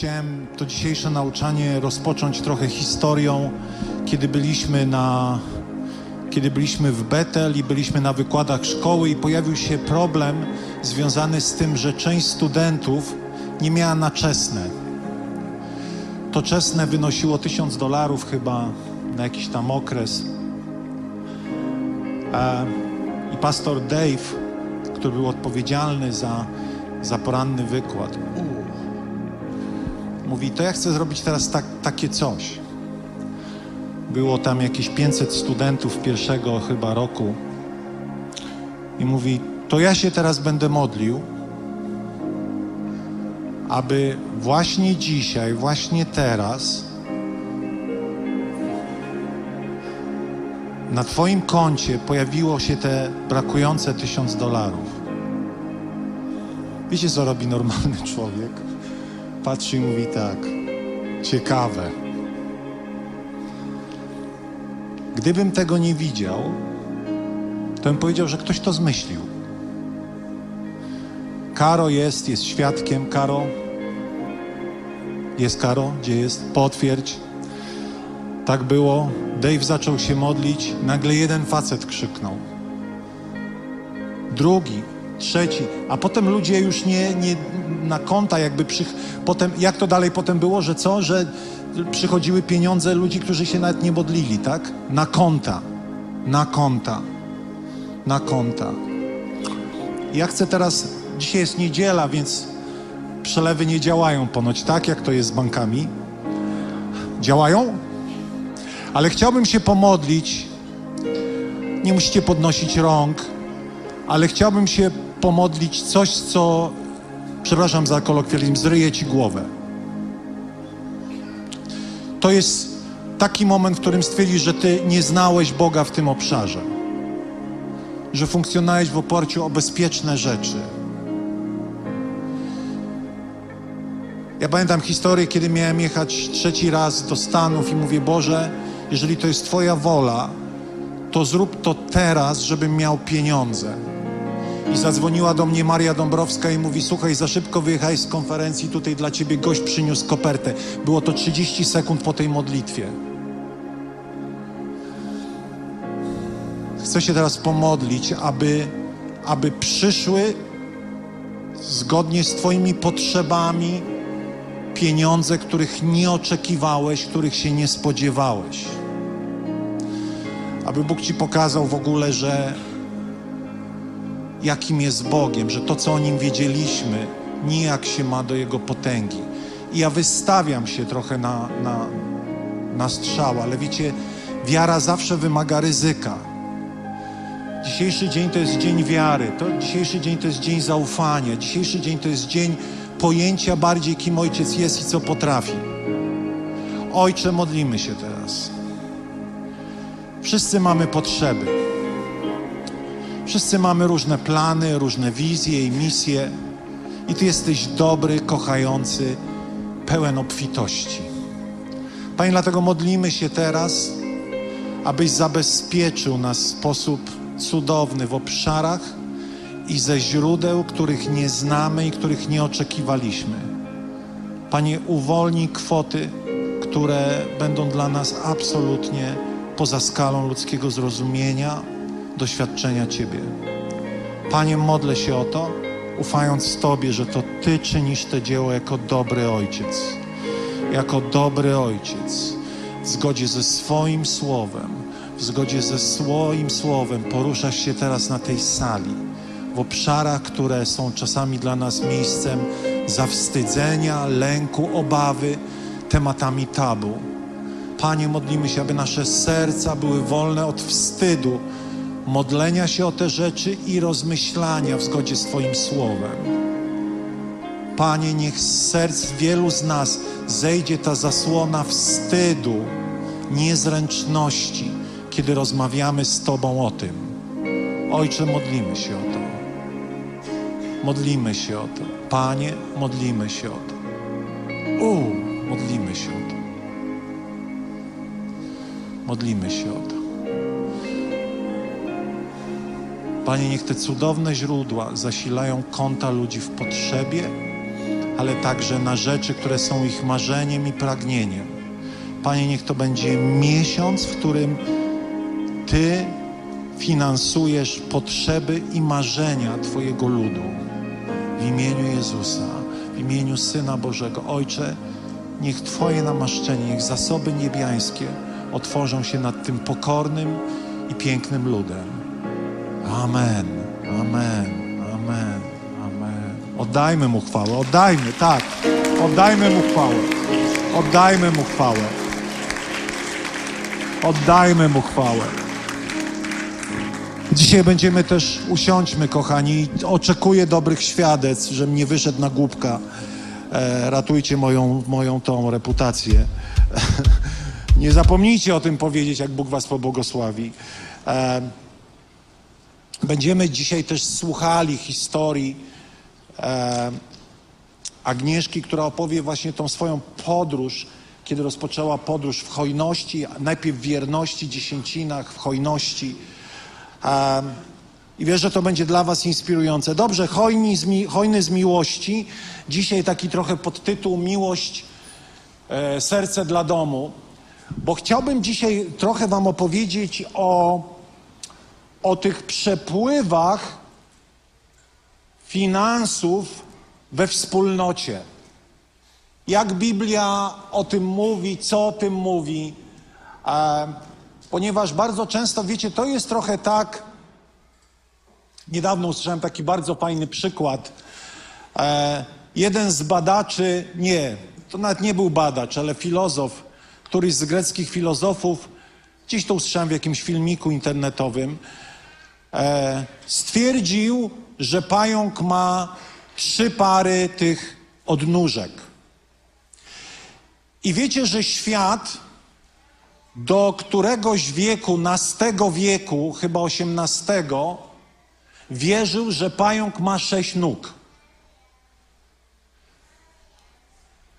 Chciałem to dzisiejsze nauczanie rozpocząć trochę historią, kiedy byliśmy na kiedy byliśmy w Betel i byliśmy na wykładach szkoły i pojawił się problem związany z tym, że część studentów nie miała na czesne. To czesne wynosiło tysiąc dolarów chyba na jakiś tam okres. E, I pastor Dave, który był odpowiedzialny za, za poranny wykład, mówi, to ja chcę zrobić teraz tak, takie coś. Było tam jakieś 500 studentów pierwszego chyba roku. I mówi, to ja się teraz będę modlił, aby właśnie dzisiaj, właśnie teraz na Twoim koncie pojawiło się te brakujące tysiąc dolarów. Wiecie, co robi normalny człowiek? Patrzy i mówi tak, ciekawe. Gdybym tego nie widział, to bym powiedział, że ktoś to zmyślił. Karo jest, jest świadkiem. Karo? Jest Karo? Gdzie jest? Potwierdź. Tak było. Dave zaczął się modlić. Nagle jeden facet krzyknął. Drugi, trzeci. A potem ludzie już nie, nie na konta jakby przy... Potem, jak to dalej potem było, że co? Że przychodziły pieniądze ludzi, którzy się nawet nie modlili, tak? Na konta. Na konta. Na konta. Ja chcę teraz, dzisiaj jest niedziela, więc przelewy nie działają ponoć, tak? Jak to jest z bankami? Działają? Ale chciałbym się pomodlić. Nie musicie podnosić rąk, ale chciałbym się pomodlić coś, co, przepraszam za kolokwializm, zryje ci głowę. To jest taki moment, w którym stwierdzisz, że ty nie znałeś Boga w tym obszarze. Że funkcjonowałeś w oparciu o bezpieczne rzeczy. Ja pamiętam historię, kiedy miałem jechać trzeci raz do Stanów i mówię, Boże, jeżeli to jest Twoja wola, to zrób to teraz, żebym miał pieniądze. I zadzwoniła do mnie Maria Dąbrowska i mówi: Słuchaj, za szybko wyjechałeś z konferencji, tutaj dla ciebie gość przyniósł kopertę. Było to 30 sekund po tej modlitwie. Chcę się teraz pomodlić, aby, aby przyszły zgodnie z Twoimi potrzebami pieniądze, których nie oczekiwałeś, których się nie spodziewałeś. Aby Bóg Ci pokazał w ogóle, że jakim jest Bogiem, że to, co o Nim wiedzieliśmy, nijak się ma do Jego potęgi. I ja wystawiam się trochę na, na, na strzał, ale wiecie, wiara zawsze wymaga ryzyka. Dzisiejszy dzień to jest dzień wiary, to, dzisiejszy dzień to jest dzień zaufania, dzisiejszy dzień to jest dzień pojęcia bardziej, kim Ojciec jest i co potrafi. Ojcze, modlimy się teraz. Wszyscy mamy potrzeby. Wszyscy mamy różne plany, różne wizje i misje. I Ty jesteś dobry, kochający, pełen obfitości. Panie, dlatego modlimy się teraz, abyś zabezpieczył nas w sposób cudowny w obszarach i ze źródeł, których nie znamy i których nie oczekiwaliśmy. Panie, uwolnij kwoty, które będą dla nas absolutnie poza skalą ludzkiego zrozumienia, doświadczenia Ciebie. Panie, modlę się o to, ufając Tobie, że to Ty czynisz to dzieło jako dobry Ojciec. Jako dobry Ojciec, w zgodzie ze swoim Słowem, w zgodzie ze swoim Słowem poruszasz się teraz na tej sali, w obszarach, które są czasami dla nas miejscem zawstydzenia, lęku, obawy, tematami tabu. Panie, modlimy się, aby nasze serca były wolne od wstydu, modlenia się o te rzeczy i rozmyślania w zgodzie z Twoim słowem. Panie, niech z serc wielu z nas zejdzie ta zasłona wstydu, niezręczności, kiedy rozmawiamy z Tobą o tym. Ojcze, modlimy się o to. Modlimy się o to. Panie, modlimy się o to. U, modlimy się o to. Modlimy się o to. Panie, niech te cudowne źródła zasilają konta ludzi w potrzebie, ale także na rzeczy, które są ich marzeniem i pragnieniem. Panie, niech to będzie miesiąc, w którym Ty finansujesz potrzeby i marzenia Twojego ludu. W imieniu Jezusa, w imieniu Syna Bożego. Ojcze, niech Twoje namaszczenie, niech zasoby niebiańskie otworzą się nad tym pokornym i pięknym ludem. Amen, amen, amen, amen. Oddajmy Mu chwałę, oddajmy, tak. Oddajmy Mu chwałę. Oddajmy Mu chwałę. Oddajmy Mu chwałę. Dzisiaj będziemy też, usiądźmy kochani, oczekuję dobrych świadectw, żebym nie wyszedł na głupka. E, ratujcie moją, moją tą reputację. nie zapomnijcie o tym powiedzieć, jak Bóg was pobłogosławi. E, będziemy dzisiaj też słuchali historii e, Agnieszki, która opowie właśnie tą swoją podróż, kiedy rozpoczęła podróż w hojności, najpierw w wierności, dziesięcinach, w hojności. Um, I wierzę, że to będzie dla Was inspirujące. Dobrze, hojni z mi, hojny z miłości. Dzisiaj taki trochę podtytuł Miłość, e, serce dla domu. Bo chciałbym dzisiaj trochę Wam opowiedzieć o, o tych przepływach finansów we wspólnocie. Jak Biblia o tym mówi, co o tym mówi. E, ponieważ bardzo często, wiecie, to jest trochę tak. Niedawno usłyszałem taki bardzo fajny przykład. E, jeden z badaczy, nie, to nawet nie był badacz, ale filozof, któryś z greckich filozofów, gdzieś to usłyszałem w jakimś filmiku internetowym, stwierdził, że pająk ma trzy pary tych odnóżek. I wiecie, że świat do któregoś wieku, nastego wieku, chyba osiemnastego, wierzył, że pająk ma sześć nóg.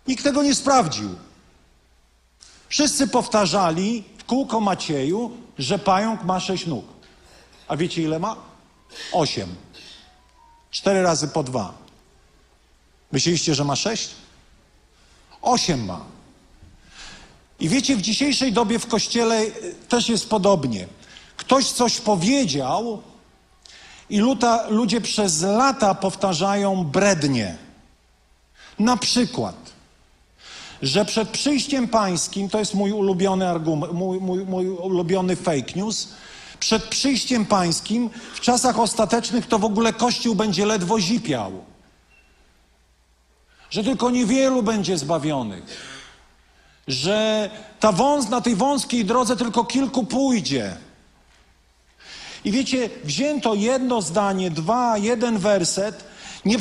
Nikt tego nie sprawdził. Wszyscy powtarzali w kółko Macieju, że pająk ma sześć nóg. A wiecie ile ma? Osiem. Cztery razy po dwa. Myśleliście, że ma sześć? Osiem ma. I wiecie, w dzisiejszej dobie w kościele też jest podobnie. Ktoś coś powiedział i luta, ludzie przez lata powtarzają brednie. Na przykład, że przed przyjściem pańskim, to jest mój ulubiony argument, mój, mój, mój ulubiony fake news, przed przyjściem pańskim w czasach ostatecznych to w ogóle Kościół będzie ledwo zipiał. Że tylko niewielu będzie zbawionych że ta wąs, na tej wąskiej drodze tylko kilku pójdzie. I wiecie, wzięto jedno zdanie, dwa, jeden werset, nie,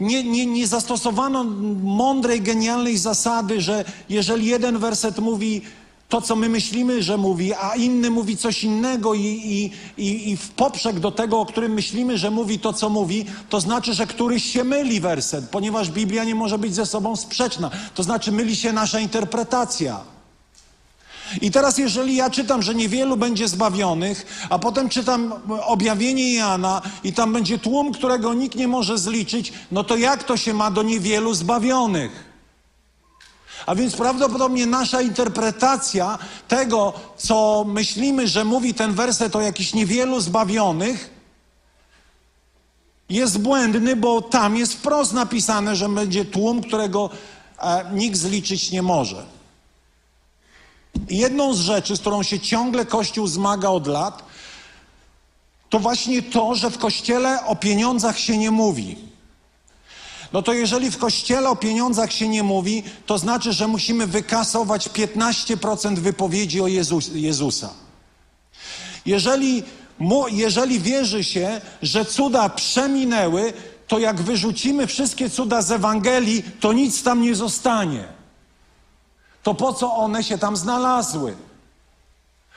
nie, nie, nie zastosowano mądrej, genialnej zasady, że jeżeli jeden werset mówi to, co my myślimy, że mówi, a inny mówi coś innego i, i, i, i w poprzek do tego, o którym myślimy, że mówi to, co mówi, to znaczy, że któryś się myli werset, ponieważ Biblia nie może być ze sobą sprzeczna. To znaczy, myli się nasza interpretacja. I teraz, jeżeli ja czytam, że niewielu będzie zbawionych, a potem czytam objawienie Jana i tam będzie tłum, którego nikt nie może zliczyć, no to jak to się ma do niewielu zbawionych? A więc prawdopodobnie nasza interpretacja tego, co myślimy, że mówi ten werset o jakichś niewielu zbawionych, jest błędny, bo tam jest wprost napisane, że będzie tłum, którego e, nikt zliczyć nie może. Jedną z rzeczy, z którą się ciągle Kościół zmaga od lat, to właśnie to, że w Kościele o pieniądzach się nie mówi. No to jeżeli w kościele o pieniądzach się nie mówi, to znaczy, że musimy wykasować 15% wypowiedzi o Jezus, Jezusa. Jeżeli, jeżeli wierzy się, że cuda przeminęły, to jak wyrzucimy wszystkie cuda z Ewangelii, to nic tam nie zostanie. To po co one się tam znalazły?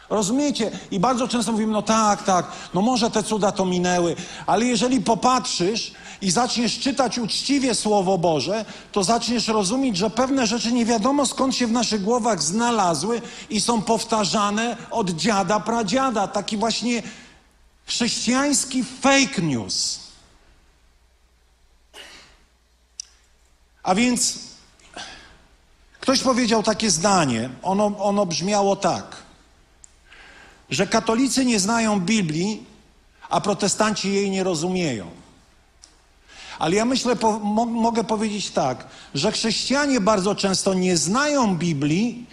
Rozumiecie? I bardzo często mówimy, no tak, tak, no może te cuda to minęły, ale jeżeli popatrzysz i zaczniesz czytać uczciwie Słowo Boże, to zaczniesz rozumieć, że pewne rzeczy nie wiadomo skąd się w naszych głowach znalazły i są powtarzane od dziada, pradziada. Taki właśnie chrześcijański fake news. A więc ktoś powiedział takie zdanie, ono, ono brzmiało tak, że katolicy nie znają Biblii, a protestanci jej nie rozumieją. Ale ja myślę, po, mo, mogę powiedzieć tak, że chrześcijanie bardzo często nie znają Biblii,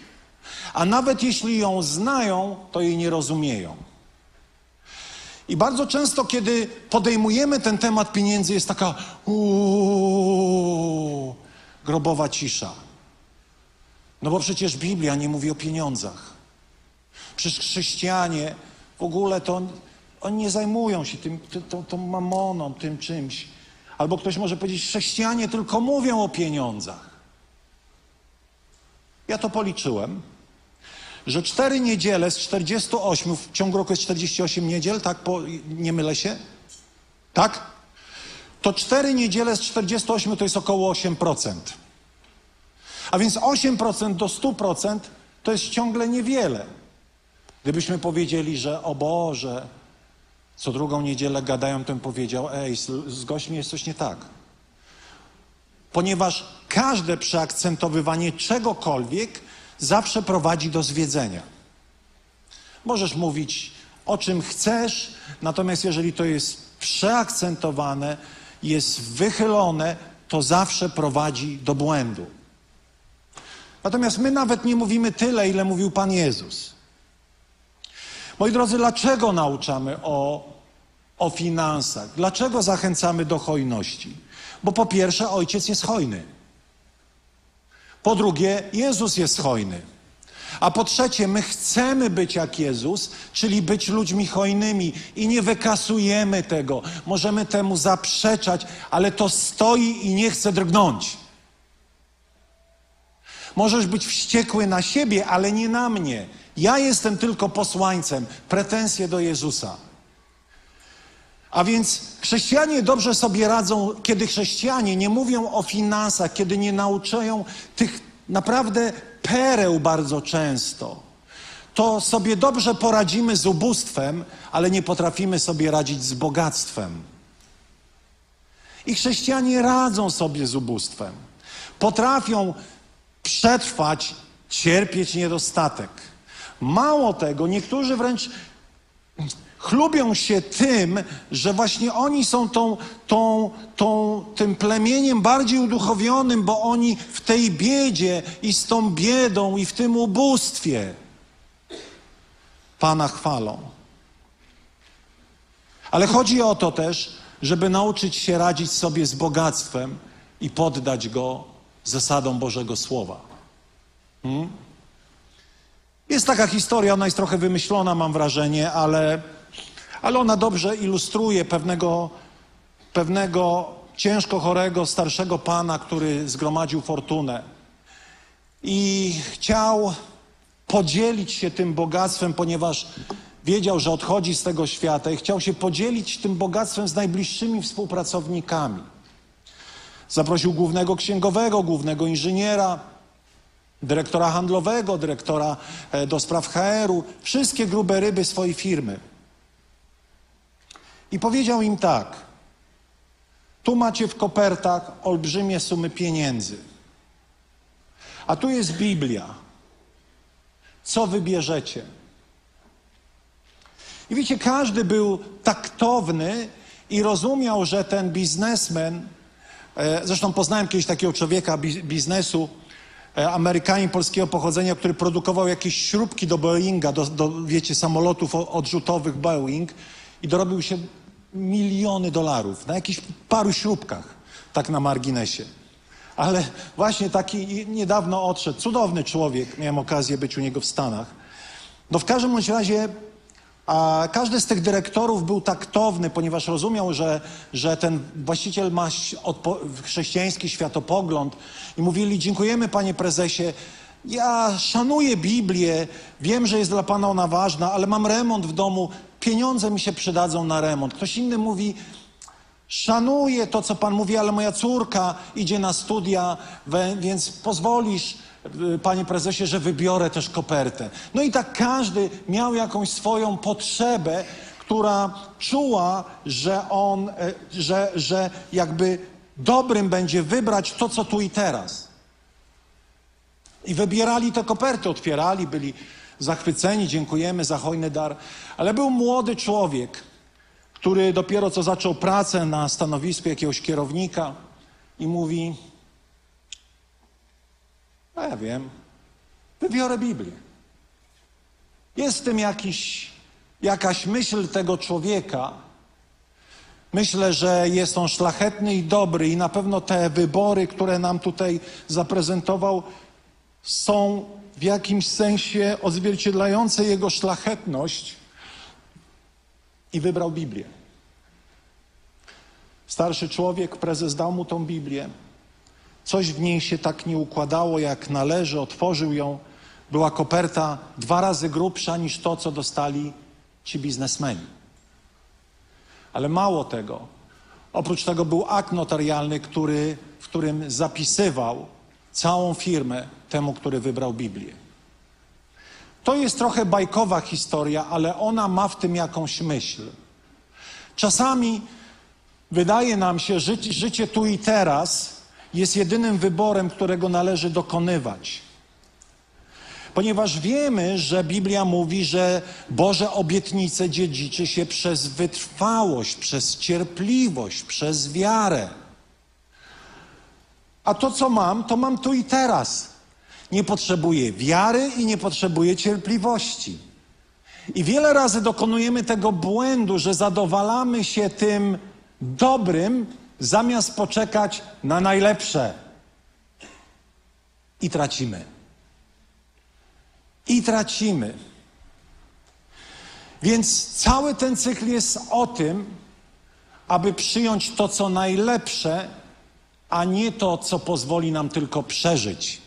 a nawet jeśli ją znają, to jej nie rozumieją. I bardzo często, kiedy podejmujemy ten temat pieniędzy, jest taka uuu, grobowa cisza. No bo przecież Biblia nie mówi o pieniądzach. Przecież chrześcijanie w ogóle to oni nie zajmują się tym, tą, tą mamoną, tym czymś. Albo ktoś może powiedzieć, chrześcijanie tylko mówią o pieniądzach. Ja to policzyłem, że cztery niedziele z 48, w ciągu roku jest 48 niedziel, tak? Po, nie mylę się? Tak? To cztery niedziele z 48 to jest około 8%. A więc 8% do 100% to jest ciągle niewiele. Gdybyśmy powiedzieli, że o Boże, co drugą niedzielę gadają, bym powiedział, ej, z gośćmi jest coś nie tak. Ponieważ każde przeakcentowywanie czegokolwiek zawsze prowadzi do zwiedzenia. Możesz mówić o czym chcesz, natomiast jeżeli to jest przeakcentowane, jest wychylone, to zawsze prowadzi do błędu. Natomiast my nawet nie mówimy tyle, ile mówił Pan Jezus. Moi drodzy, dlaczego nauczamy o, o finansach? Dlaczego zachęcamy do hojności? Bo po pierwsze, ojciec jest hojny. Po drugie, Jezus jest hojny. A po trzecie, my chcemy być jak Jezus, czyli być ludźmi hojnymi i nie wykasujemy tego. Możemy temu zaprzeczać, ale to stoi i nie chce drgnąć. Możesz być wściekły na siebie, ale nie na mnie. Ja jestem tylko posłańcem, pretensje do Jezusa. A więc chrześcijanie dobrze sobie radzą, kiedy chrześcijanie nie mówią o finansach, kiedy nie nauczają tych naprawdę pereł bardzo często. To sobie dobrze poradzimy z ubóstwem, ale nie potrafimy sobie radzić z bogactwem. I chrześcijanie radzą sobie z ubóstwem. Potrafią przetrwać, cierpieć niedostatek. Mało tego, niektórzy wręcz chlubią się tym, że właśnie oni są tą, tą, tą, tym plemieniem bardziej uduchowionym, bo oni w tej biedzie i z tą biedą i w tym ubóstwie Pana chwalą. Ale chodzi o to też, żeby nauczyć się radzić sobie z bogactwem i poddać go zasadom Bożego Słowa. Hmm? Jest taka historia, ona jest trochę wymyślona, mam wrażenie, ale ale ona dobrze ilustruje pewnego, pewnego ciężko chorego, starszego pana, który zgromadził fortunę i chciał podzielić się tym bogactwem, ponieważ wiedział, że odchodzi z tego świata i chciał się podzielić tym bogactwem z najbliższymi współpracownikami. Zaprosił głównego księgowego, głównego inżyniera, dyrektora handlowego, dyrektora e, do spraw HR-u, wszystkie grube ryby swojej firmy. I powiedział im tak: Tu macie w kopertach olbrzymie sumy pieniędzy. A tu jest Biblia. Co wybierzecie? I wiecie, każdy był taktowny i rozumiał, że ten biznesmen, e, zresztą poznałem kiedyś takiego człowieka biznesu, Amerykanin polskiego pochodzenia, który produkował jakieś śrubki do Boeinga, do, do wiecie, samolotów odrzutowych Boeing i dorobił się miliony dolarów na jakichś paru śrubkach, tak na marginesie. Ale właśnie taki niedawno odszedł, cudowny człowiek, miałem okazję być u niego w Stanach. No w każdym razie a każdy z tych dyrektorów był taktowny, ponieważ rozumiał, że, że ten właściciel ma chrześcijański światopogląd i mówili, dziękujemy panie prezesie, ja szanuję Biblię, wiem, że jest dla Pana ona ważna, ale mam remont w domu, pieniądze mi się przydadzą na remont. Ktoś inny mówi, szanuję to, co Pan mówi, ale moja córka idzie na studia, więc pozwolisz, Panie Prezesie, że wybiorę też kopertę. No i tak każdy miał jakąś swoją potrzebę, która czuła, że on, e, że, że jakby dobrym będzie wybrać to, co tu i teraz. I wybierali te koperty, otwierali, byli zachwyceni, dziękujemy za hojny dar. Ale był młody człowiek, który dopiero co zaczął pracę na stanowisku jakiegoś kierownika i mówi: A ja wiem, wybiorę Biblię. Jest w tym jakiś, jakaś myśl tego człowieka. Myślę, że jest on szlachetny i dobry, i na pewno te wybory, które nam tutaj zaprezentował, są w jakimś sensie odzwierciedlające jego szlachetność i wybrał Biblię. Starszy człowiek, prezes dał mu tą Biblię. Coś w niej się tak nie układało, jak należy, otworzył ją. Była koperta dwa razy grubsza niż to, co dostali ci biznesmeni. Ale mało tego. Oprócz tego był akt notarialny, który, w którym zapisywał całą firmę temu, który wybrał Biblię. To jest trochę bajkowa historia, ale ona ma w tym jakąś myśl. Czasami wydaje nam się, że życie, tu i teraz jest jedynym wyborem, którego należy dokonywać. Ponieważ wiemy, że Biblia mówi, że Boże obietnice dziedziczy się przez wytrwałość, przez cierpliwość, przez wiarę. A to, co mam, to mam tu i teraz. Nie potrzebuję wiary i nie potrzebuję cierpliwości. I wiele razy dokonujemy tego błędu, że zadowalamy się tym dobrym, zamiast poczekać na najlepsze. I tracimy. I tracimy. Więc cały ten cykl jest o tym, aby przyjąć to, co najlepsze, a nie to, co pozwoli nam tylko przeżyć.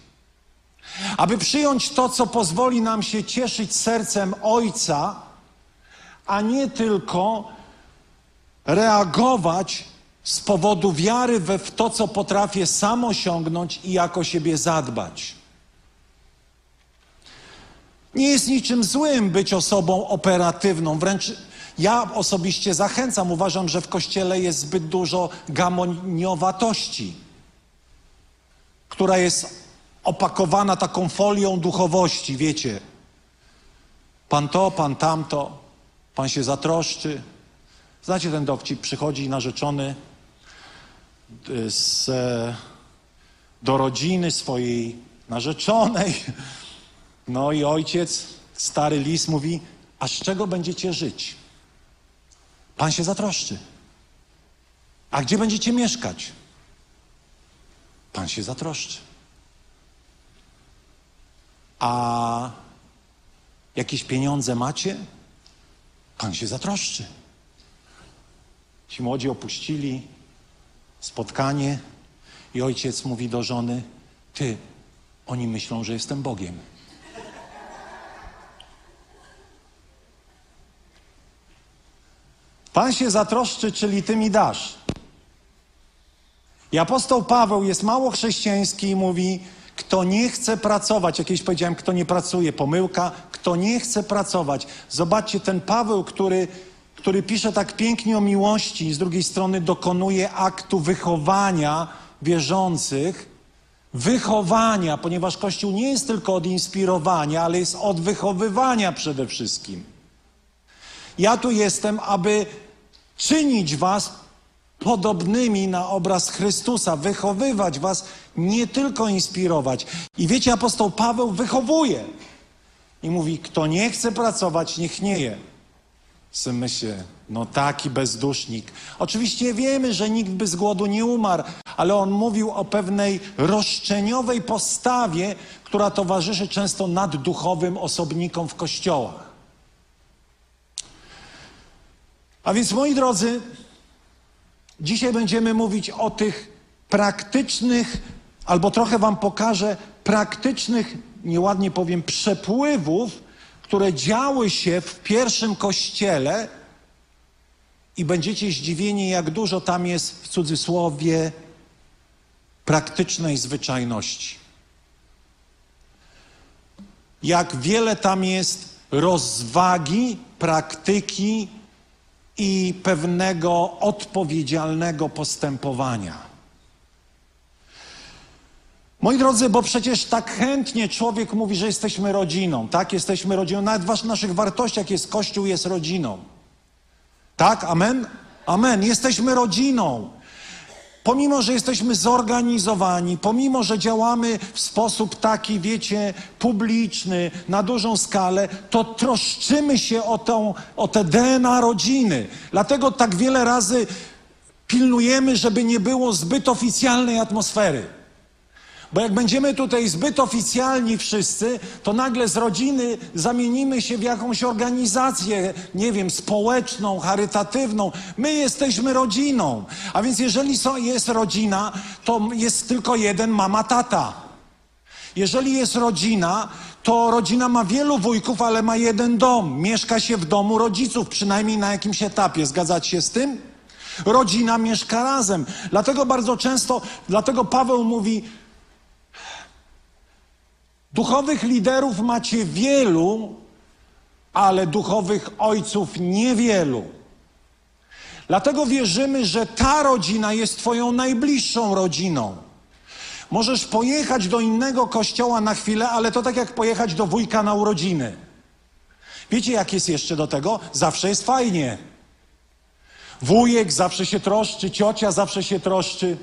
Aby przyjąć to, co pozwoli nam się cieszyć sercem Ojca, a nie tylko reagować z powodu wiary we w to, co potrafię sam osiągnąć i jako siebie zadbać. Nie jest niczym złym być osobą operatywną, wręcz ja osobiście zachęcam, uważam, że w kościele jest zbyt dużo gamoniowatości, która jest opakowana taką folią duchowości, wiecie. Pan to, pan tamto, pan się zatroszczy. Znacie ten dowcip, przychodzi narzeczony z, e, do rodziny swojej narzeczonej. No i ojciec, stary lis mówi, a z czego będziecie żyć? Pan się zatroszczy. A gdzie będziecie mieszkać? Pan się zatroszczy. A jakieś pieniądze macie? Pan się zatroszczy. Ci młodzi opuścili spotkanie i ojciec mówi do żony: Ty, oni myślą, że jestem Bogiem. Pan się zatroszczy, czyli ty mi dasz. I apostoł Paweł jest mało chrześcijański i mówi: Kto nie chce pracować, jakieś powiedziałem, kto nie pracuje, pomyłka, kto nie chce pracować. Zobaczcie, ten Paweł, który, który pisze tak pięknie o miłości, i z drugiej strony dokonuje aktu wychowania wierzących, wychowania, ponieważ Kościół nie jest tylko od inspirowania, ale jest od wychowywania przede wszystkim. Ja tu jestem, aby czynić was podobnymi na obraz Chrystusa, wychowywać was, nie tylko inspirować. I wiecie, apostoł Paweł wychowuje. I mówi, kto nie chce pracować, niech nie je. Sobie myślę, no taki bezdusznik. Oczywiście wiemy, że nikt by z głodu nie umarł, ale on mówił o pewnej roszczeniowej postawie, która towarzyszy często nadduchowym osobnikom w kościołach. A więc, moi drodzy, dzisiaj będziemy mówić o tych praktycznych, albo trochę Wam pokażę, praktycznych nieładnie powiem, przepływów, które działy się w pierwszym kościele i będziecie zdziwieni, jak dużo tam jest w cudzysłowie praktycznej zwyczajności. Jak wiele tam jest rozwagi, praktyki i pewnego odpowiedzialnego postępowania. Moi drodzy, bo przecież tak chętnie człowiek mówi, że jesteśmy rodziną, tak? Jesteśmy rodziną. Nawet w naszych wartościach jest Kościół jest rodziną. Tak? Amen? Amen. Jesteśmy rodziną. Pomimo, że jesteśmy zorganizowani, pomimo, że działamy w sposób taki, wiecie, publiczny, na dużą skalę, to troszczymy się o, tą, o te DNA rodziny. Dlatego tak wiele razy pilnujemy, żeby nie było zbyt oficjalnej atmosfery. Bo jak będziemy tutaj zbyt oficjalni wszyscy, to nagle z rodziny zamienimy się w jakąś organizację, nie wiem, społeczną, charytatywną. My jesteśmy rodziną. A więc jeżeli jest rodzina, to jest tylko jeden mama, tata. Jeżeli jest rodzina, to rodzina ma wielu wujków, ale ma jeden dom. Mieszka się w domu rodziców, przynajmniej na jakimś etapie. Zgadzacie się z tym? Rodzina mieszka razem. Dlatego bardzo często, dlatego Paweł mówi, Duchowych liderów macie wielu, ale duchowych ojców niewielu. Dlatego wierzymy, że ta rodzina jest Twoją najbliższą rodziną. Możesz pojechać do innego kościoła na chwilę, ale to tak jak pojechać do wujka na urodziny. Wiecie, jak jest jeszcze do tego? Zawsze jest fajnie. Wujek zawsze się troszczy, ciocia zawsze się troszczy.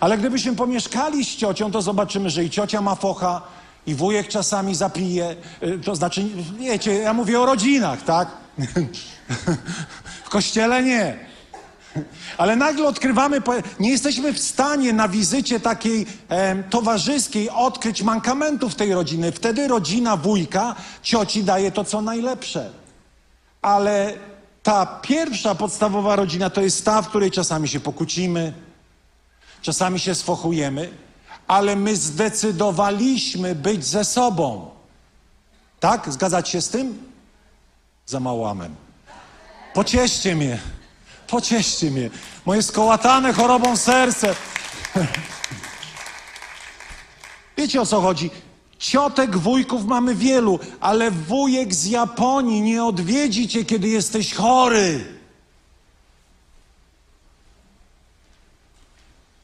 Ale gdybyśmy pomieszkali z ciocią, to zobaczymy, że i ciocia ma focha, i wujek czasami zapije, y, to znaczy, wiecie, ja mówię o rodzinach, tak? W kościele nie. Ale nagle odkrywamy, nie jesteśmy w stanie na wizycie takiej e, towarzyskiej odkryć mankamentów tej rodziny. Wtedy rodzina wujka, cioci daje to, co najlepsze. Ale ta pierwsza podstawowa rodzina to jest ta, w której czasami się pokłócimy, czasami się sfochujemy, ale my zdecydowaliśmy być ze sobą. Tak? Zgadzacie się z tym? Za mało amen. Pocieszcie mnie. Pocieszcie mnie. Moje skołatane chorobą serce. Wiecie o co chodzi? Ciotek, wujków mamy wielu, ale wujek z Japonii nie odwiedzi cię, kiedy jesteś chory.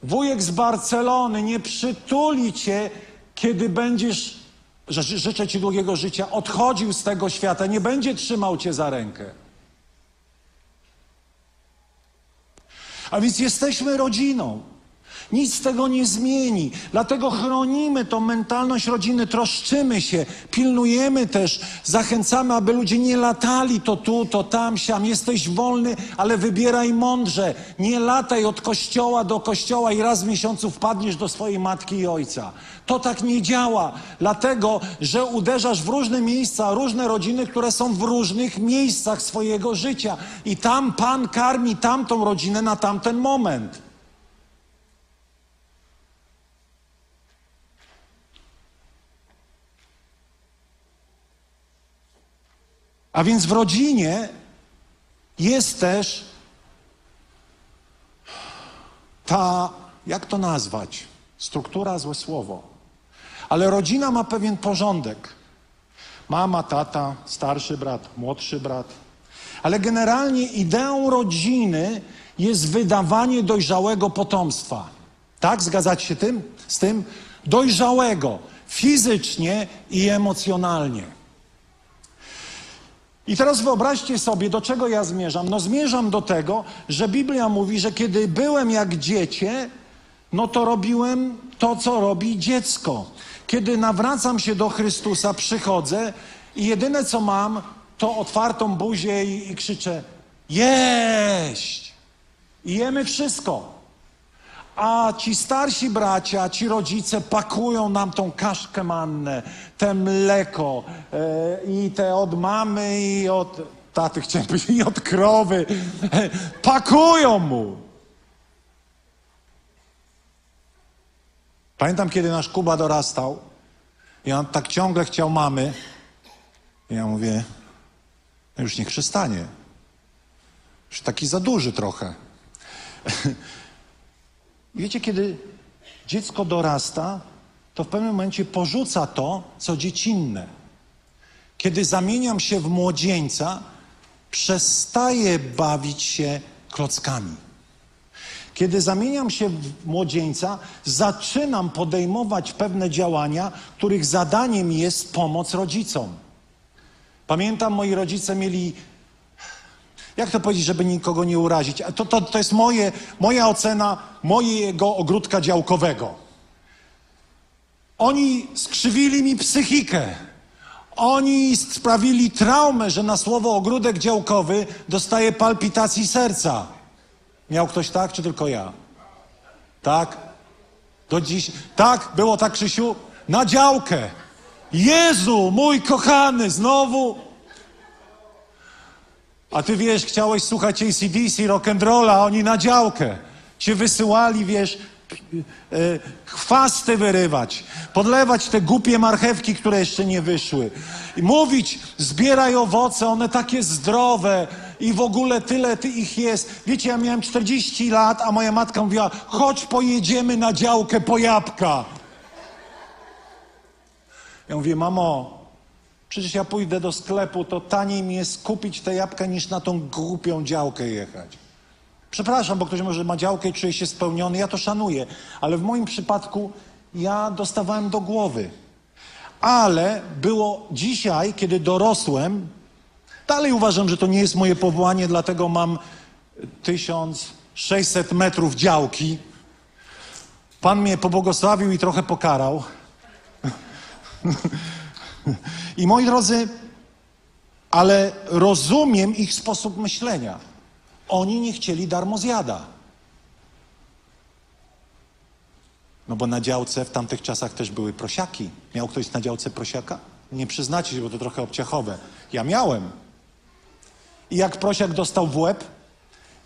Wujek z Barcelony nie przytuli cię, kiedy będziesz, życzę ci długiego życia, odchodził z tego świata, nie będzie trzymał cię za rękę. A więc jesteśmy rodziną. Nic tego nie zmieni. Dlatego chronimy tą mentalność rodziny, troszczymy się, pilnujemy też, zachęcamy, aby ludzie nie latali to tu, to tam, siam. Jesteś wolny, ale wybieraj mądrze. Nie lataj od kościoła do kościoła i raz w miesiącu wpadniesz do swojej matki i ojca. To tak nie działa, dlatego że uderzasz w różne miejsca, różne rodziny, które są w różnych miejscach swojego życia. I tam Pan karmi tamtą rodzinę na tamten moment. A więc w rodzinie jest też ta, jak to nazwać? Struktura, złe słowo. Ale rodzina ma pewien porządek. Mama, tata, starszy brat, młodszy brat. Ale generalnie ideą rodziny jest wydawanie dojrzałego potomstwa. Tak? Zgadzacie się tym? z tym? Dojrzałego fizycznie i emocjonalnie. I teraz wyobraźcie sobie, do czego ja zmierzam. No zmierzam do tego, że Biblia mówi, że kiedy byłem jak dziecię, no to robiłem to, co robi dziecko. Kiedy nawracam się do Chrystusa, przychodzę i jedyne co mam, to otwartą buzię i, i krzyczę: Jeść! I jemy wszystko. A ci starsi bracia, ci rodzice pakują nam tą kaszkę mannę, te mleko e, i te od mamy i od taty, chciałem powiedzieć, i od krowy. Pakują mu. Pamiętam, kiedy nasz Kuba dorastał I on tak ciągle chciał mamy. I ja mówię, no już niech przestanie. Już taki za duży trochę. Wiecie, kiedy dziecko dorasta, to w pewnym momencie porzuca to, co dziecinne. Kiedy zamieniam się w młodzieńca, przestaję bawić się klockami. Kiedy zamieniam się w młodzieńca, zaczynam podejmować pewne działania, których zadaniem jest pomoc rodzicom. Pamiętam, moi rodzice mieli. Jak to powiedzieć, żeby nikogo nie urazić? To, to, to jest moje, moja ocena mojego ogródka działkowego. Oni skrzywili mi psychikę. Oni sprawili traumę, że na słowo ogródek działkowy dostaję palpitacji serca. Miał ktoś tak, czy tylko ja? Tak? Do dziś. Tak? Było tak, Krzysiu? Na działkę. Jezu, mój kochany, znowu. A ty wiesz, chciałeś słuchać ACDC, rock'n'rolla, oni na działkę. Cię wysyłali, wiesz, e, chwasty wyrywać, podlewać te głupie marchewki, które jeszcze nie wyszły. I mówić, zbieraj owoce, one takie zdrowe i w ogóle tyle ty ich jest. Wiecie, ja miałem 40 lat, a moja matka mówiła, chodź pojedziemy na działkę po jabłka. Ja mówię, mamo, przecież ja pójdę do sklepu, to taniej mi jest kupić te jabłka niż na tą głupią działkę jechać. Przepraszam, bo ktoś może ma działkę i czuje się spełniony, ja to szanuję, ale w moim przypadku ja dostawałem do głowy. Ale było dzisiaj, kiedy dorosłem, dalej uważam, że to nie jest moje powołanie, dlatego mam 1600 metrów działki. Pan mnie pobłogosławił i trochę pokarał. I moi drodzy, ale rozumiem ich sposób myślenia. Oni nie chcieli darmo zjada. No bo na działce w tamtych czasach też były prosiaki. Miał ktoś na działce prosiaka? Nie przyznacie się, bo to trochę obciachowe. Ja miałem. I jak prosiak dostał w łeb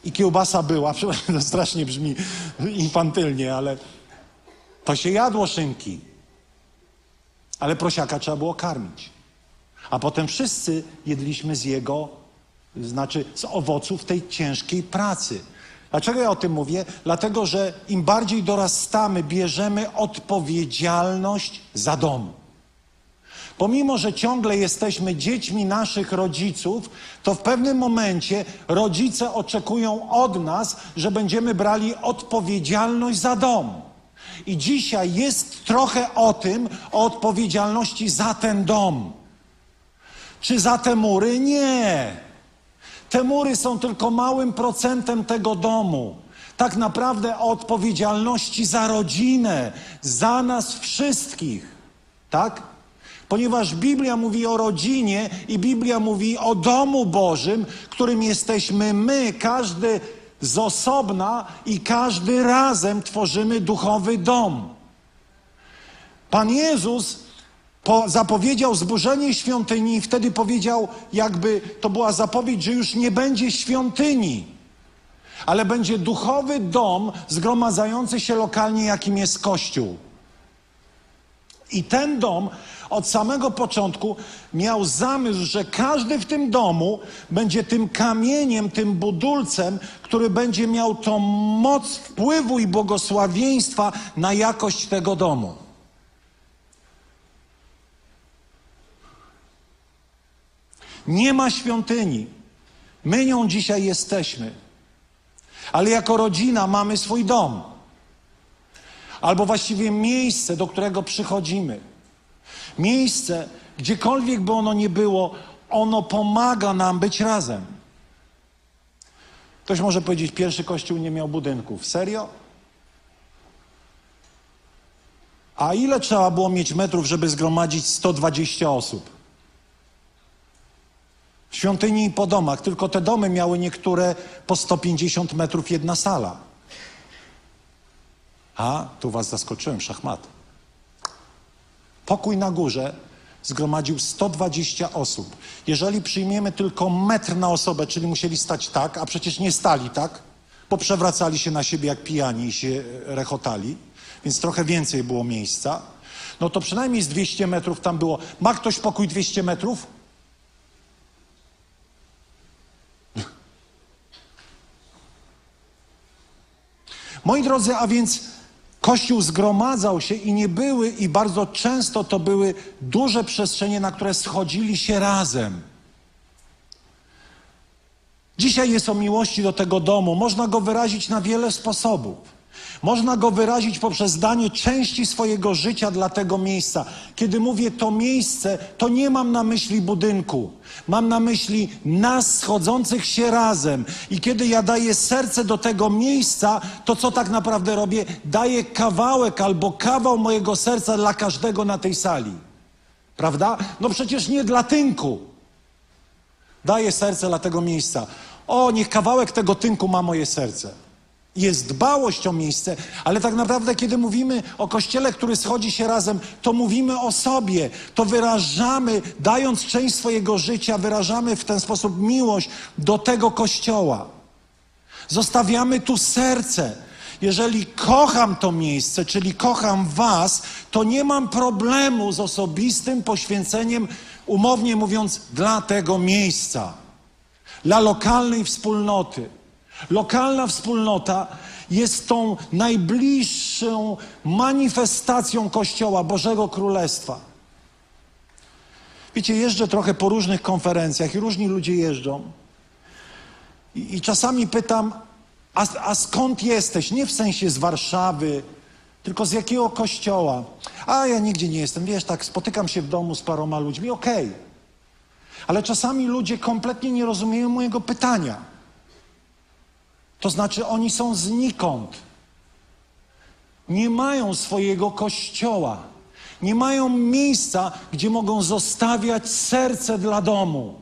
i kiełbasa była, przepraszam, to strasznie brzmi infantylnie, ale to się jadło szynki. Ale prosiaka trzeba było karmić. A potem wszyscy jedliśmy z jego, znaczy z owoców tej ciężkiej pracy. Dlaczego ja o tym mówię? Dlatego, że im bardziej dorastamy, bierzemy odpowiedzialność za dom. Pomimo, że ciągle jesteśmy dziećmi naszych rodziców, to w pewnym momencie rodzice oczekują od nas, że będziemy brali odpowiedzialność za dom. I dzisiaj jest trochę o tym, o odpowiedzialności za ten dom. Czy za te mury? Nie. Te mury są tylko małym procentem tego domu. Tak naprawdę o odpowiedzialności za rodzinę, za nas wszystkich. Tak? Ponieważ Biblia mówi o rodzinie i Biblia mówi o domu Bożym, którym jesteśmy my, każdy z osobna i każdy razem tworzymy duchowy dom. Pan Jezus po, zapowiedział zburzenie świątyni i wtedy powiedział, jakby to była zapowiedź, że już nie będzie świątyni, ale będzie duchowy dom zgromadzający się lokalnie, jakim jest Kościół. I ten dom od samego początku miał zamysł, że każdy w tym domu będzie tym kamieniem, tym budulcem, który będzie miał tą moc wpływu i błogosławieństwa na jakość tego domu. Nie ma świątyni. My nią dzisiaj jesteśmy. Ale jako rodzina mamy swój dom. Albo właściwie miejsce, do którego przychodzimy. Miejsce, gdziekolwiek by ono nie było, ono pomaga nam być razem. Ktoś może powiedzieć, pierwszy kościół nie miał budynków. Serio? A ile trzeba było mieć metrów, żeby zgromadzić 120 osób? W świątyni i po domach, tylko te domy miały niektóre po 150 metrów jedna sala. A, tu was zaskoczyłem, szachmat. Pokój na górze zgromadził 120 osób. Jeżeli przyjmiemy tylko metr na osobę, czyli musieli stać tak, a przecież nie stali tak, bo przewracali się na siebie jak pijani i się rechotali, więc trochę więcej było miejsca, No to przynajmniej z 200 metrów tam było. Ma ktoś pokój 200 metrów? Moi drodzy, a więc Kościół zgromadzał się i nie były, i bardzo często to były duże przestrzenie, na które schodzili się razem. Dzisiaj jest o miłości do tego domu. Można go wyrazić na wiele sposobów. Można go wyrazić poprzez danie części swojego życia dla tego miejsca. Kiedy mówię to miejsce, to nie mam na myśli budynku. Mam na myśli nas schodzących się razem. I kiedy ja daję serce do tego miejsca, to co tak naprawdę robię? Daję kawałek albo kawał mojego serca dla każdego na tej sali. Prawda? No przecież nie dla tynku. Daję serce dla tego miejsca. O, niech kawałek tego tynku ma moje serce. Jest dbałość o miejsce, ale tak naprawdę, kiedy mówimy o kościele, który schodzi się razem, to mówimy o sobie, to wyrażamy, dając część swojego życia, wyrażamy w ten sposób miłość do tego kościoła. Zostawiamy tu serce. Jeżeli kocham to miejsce, czyli kocham Was, to nie mam problemu z osobistym poświęceniem, umownie mówiąc, dla tego miejsca, dla lokalnej wspólnoty. Lokalna wspólnota jest tą najbliższą manifestacją Kościoła Bożego Królestwa. Wiecie, jeżdżę trochę po różnych konferencjach i różni ludzie jeżdżą. I, i czasami pytam, a, a skąd jesteś? Nie w sensie z Warszawy, tylko z jakiego kościoła? A ja nigdzie nie jestem, wiesz, tak spotykam się w domu z paroma ludźmi, okej. Ale czasami ludzie kompletnie nie rozumieją mojego pytania. To znaczy, oni są znikąd. Nie mają swojego kościoła. Nie mają miejsca, gdzie mogą zostawiać serce dla domu.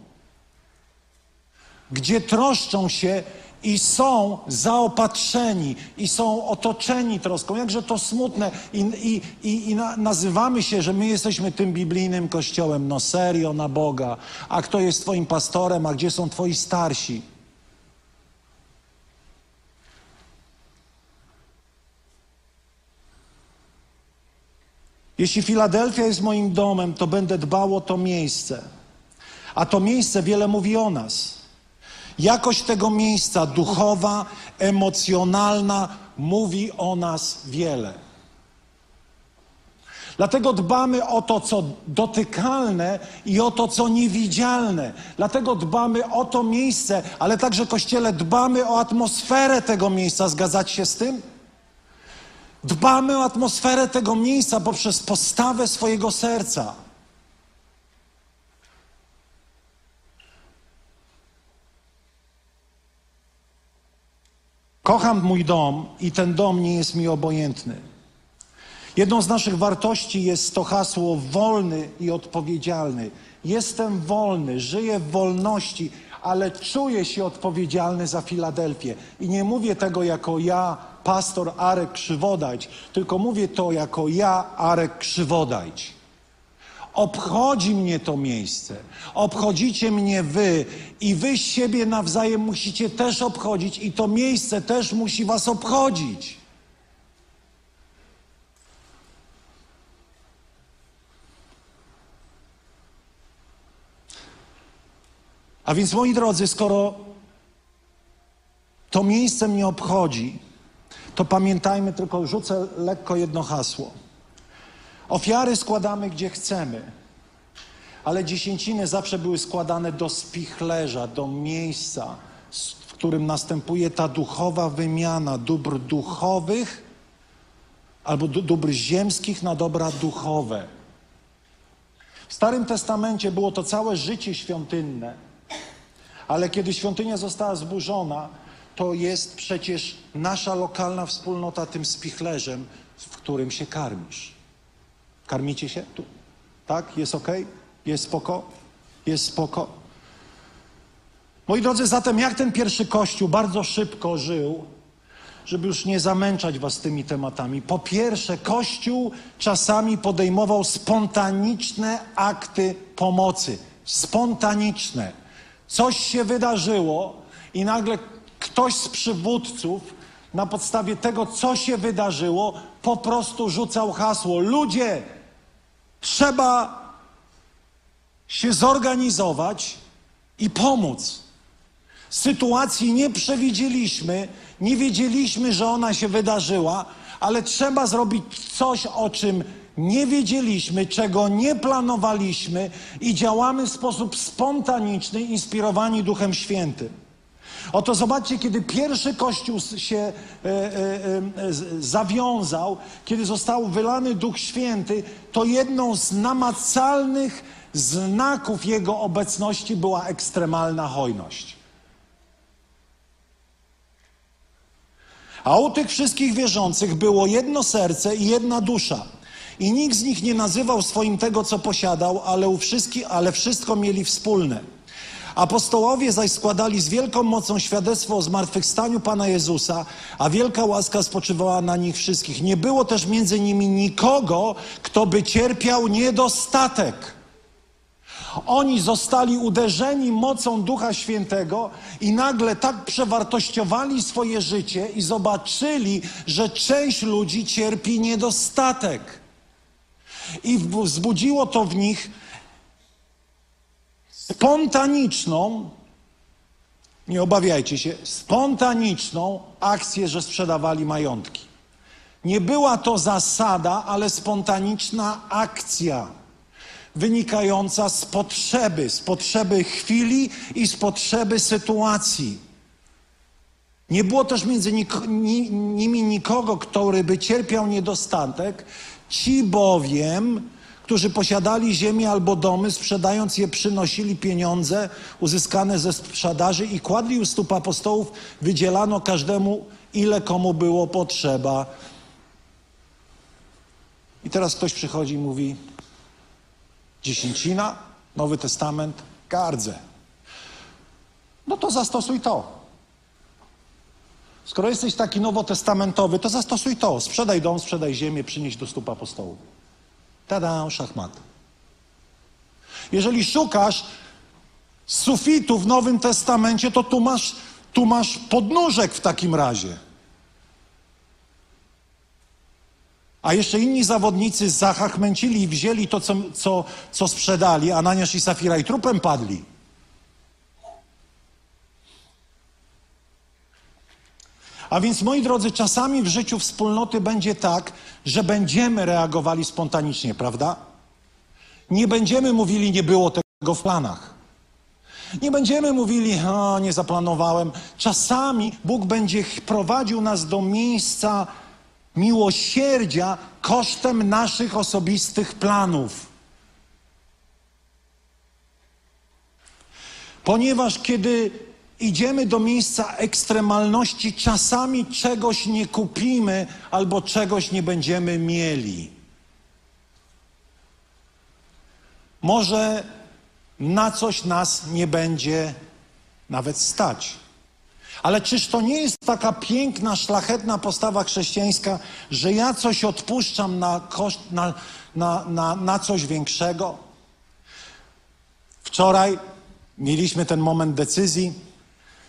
Gdzie troszczą się i są zaopatrzeni, i są otoczeni troską. Jakże to smutne. I, i, i, i na, nazywamy się, że my jesteśmy tym biblijnym kościołem. No serio, na Boga. A kto jest Twoim pastorem, a gdzie są Twoi starsi? Jeśli Filadelfia jest moim domem, to będę dbał o to miejsce. A to miejsce wiele mówi o nas. Jakość tego miejsca, duchowa, emocjonalna, mówi o nas wiele. Dlatego dbamy o to, co dotykalne i o to, co niewidzialne. Dlatego dbamy o to miejsce, ale także Kościele dbamy o atmosferę tego miejsca. Zgadzać się z tym? Dbamy o atmosferę tego miejsca poprzez postawę swojego serca. Kocham mój dom i ten dom nie jest mi obojętny. Jedną z naszych wartości jest to hasło wolny i odpowiedzialny. Jestem wolny, żyję w wolności, ale czuję się odpowiedzialny za Filadelfię. I nie mówię tego jako ja, pastor Arek Krzywodajć, tylko mówię to jako ja, Arek Krzywodajć. Obchodzi mnie to miejsce, obchodzicie mnie wy i wy siebie nawzajem musicie też obchodzić i to miejsce też musi was obchodzić. A więc moi drodzy, skoro to miejsce mnie obchodzi, to pamiętajmy, tylko rzucę lekko jedno hasło. Ofiary składamy gdzie chcemy, ale dziesięciny zawsze były składane do spichlerza, do miejsca, w którym następuje ta duchowa wymiana dóbr duchowych albo dóbr ziemskich na dobra duchowe. W Starym Testamencie było to całe życie świątynne, ale kiedy świątynia została zburzona, to jest przecież nasza lokalna wspólnota tym spichlerzem, w którym się karmisz. Karmicie się tu? Tak? Jest ok? Jest spoko? Jest spoko? Moi drodzy, zatem jak ten pierwszy kościół bardzo szybko żył, żeby już nie zamęczać was tymi tematami. Po pierwsze, Kościół czasami podejmował spontaniczne akty pomocy. Spontaniczne. Coś się wydarzyło i nagle ktoś z przywódców na podstawie tego, co się wydarzyło, po prostu rzucał hasło: Ludzie, Trzeba się zorganizować i pomóc. Sytuacji nie przewidzieliśmy, nie wiedzieliśmy, że ona się wydarzyła, ale trzeba zrobić coś, o czym nie wiedzieliśmy, czego nie planowaliśmy i działamy w sposób spontaniczny, inspirowani Duchem Świętym. Oto zobaczcie, kiedy pierwszy kościół się e, e, e, zawiązał, kiedy został wylany Duch Święty, to jedną z namacalnych znaków Jego obecności była ekstremalna hojność. A u tych wszystkich wierzących było jedno serce i jedna dusza. I nikt z nich nie nazywał swoim tego, co posiadał, ale, u wszystkich, ale wszystko mieli wspólne. Apostołowie zaś składali z wielką mocą świadectwo o zmartwychwstaniu Pana Jezusa, a wielka łaska spoczywała na nich wszystkich. Nie było też między nimi nikogo, kto by cierpiał niedostatek. Oni zostali uderzeni mocą Ducha Świętego i nagle tak przewartościowali swoje życie i zobaczyli, że część ludzi cierpi niedostatek. I wzbudziło to w nich spontaniczną, nie obawiajcie się, spontaniczną akcję, że sprzedawali majątki. Nie była to zasada, ale spontaniczna akcja wynikająca z potrzeby, z potrzeby chwili i z potrzeby sytuacji. Nie było też między nimi nikogo, który by cierpiał niedostatek. Ci bowiem, którzy posiadali ziemię albo domy, sprzedając je, przynosili pieniądze uzyskane ze sprzedaży i kładli u stóp apostołów, wydzielano każdemu, ile komu było potrzeba. I teraz ktoś przychodzi i mówi: Dziesięcina, Nowy Testament, gardzę. No to zastosuj to. Skoro jesteś taki nowotestamentowy, to zastosuj to. Sprzedaj dom, sprzedaj ziemię, przynieś do stóp apostołów. Tada, szachmat. Jeżeli szukasz sufitu w Nowym Testamencie, to tu masz, tu masz podnóżek w takim razie. A jeszcze inni zawodnicy zachachmęcili i wzięli to, co, co, co sprzedali. Ananiasz i Safira i trupem padli. A więc, moi drodzy, czasami w życiu wspólnoty będzie tak, że będziemy reagowali spontanicznie, prawda? Nie będziemy mówili, nie było tego w planach. Nie będziemy mówili, o, nie zaplanowałem. Czasami Bóg będzie prowadził nas do miejsca miłosierdzia kosztem naszych osobistych planów. Ponieważ kiedy idziemy do miejsca ekstremalności, czasami czegoś nie kupimy albo czegoś nie będziemy mieli. Może na coś nas nie będzie nawet stać. Ale czyż to nie jest taka piękna, szlachetna postawa chrześcijańska, że ja coś odpuszczam na, koszt, na, na, na, na coś większego? Wczoraj mieliśmy ten moment decyzji.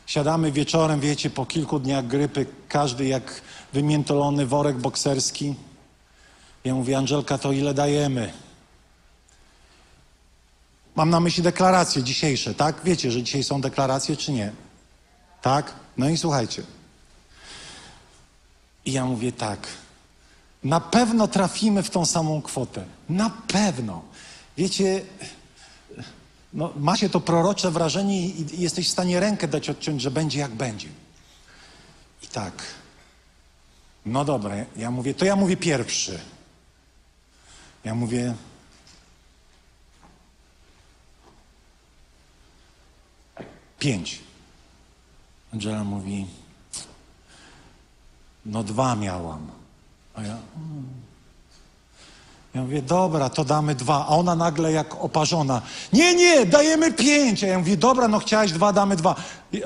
Siadamy wieczorem, wiecie, po kilku dniach grypy, każdy jak wymiętolony worek bokserski. Ja mówię, Angelka, to ile dajemy? Mam na myśli deklaracje dzisiejsze, tak? Wiecie, że dzisiaj są deklaracje, czy nie? Tak? No i słuchajcie. I ja mówię tak. Na pewno trafimy w tą samą kwotę. Na pewno. Wiecie, no, macie to prorocze wrażenie i jesteś w stanie rękę dać odciąć, że będzie jak będzie. I tak. No dobra, ja mówię, to ja mówię pierwszy. Ja mówię. Pięć. Angela mówi, no dwa miałam. A ja, hmm. Ja mówię, dobra, to damy dwa. A ona nagle jak oparzona, nie, nie, dajemy pięć. A ja mówię, dobra, no chciałaś dwa, damy dwa.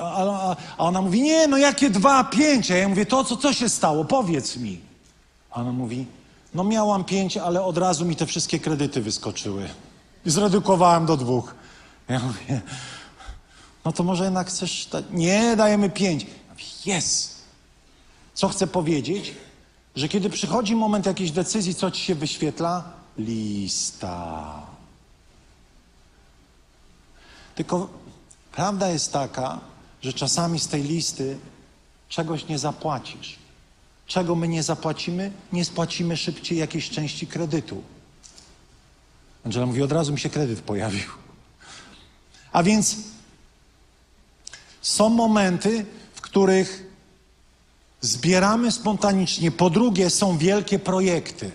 A, ona mówi, nie, no jakie dwa, pięć. A ja mówię, to co, co się stało? Powiedz mi. A ona mówi, no miałam pięć, ale od razu mi te wszystkie kredyty wyskoczyły. I zredukowałem do dwóch. Ja mówię, no to może jednak chcesz. Nie, dajemy pięć. Jest. Co chcę powiedzieć? Że kiedy przychodzi moment jakiejś decyzji, co ci się wyświetla, lista. Tylko prawda jest taka, że czasami z tej listy czegoś nie zapłacisz. Czego my nie zapłacimy? Nie spłacimy szybciej jakiejś części kredytu. Angela mówi, od razu mi się kredyt pojawił. A więc są momenty, w których zbieramy spontanicznie. Po drugie, są wielkie projekty.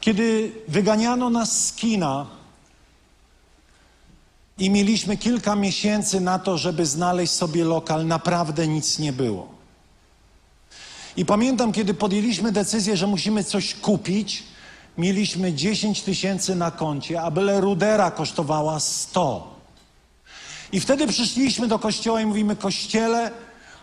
Kiedy wyganiano nas z kina i mieliśmy kilka miesięcy na to, żeby znaleźć sobie lokal, naprawdę nic nie było. I pamiętam, kiedy podjęliśmy decyzję, że musimy coś kupić, mieliśmy 10 tysięcy na koncie, a byle rudera kosztowała 100. I wtedy przyszliśmy do kościoła i mówimy: Kościele,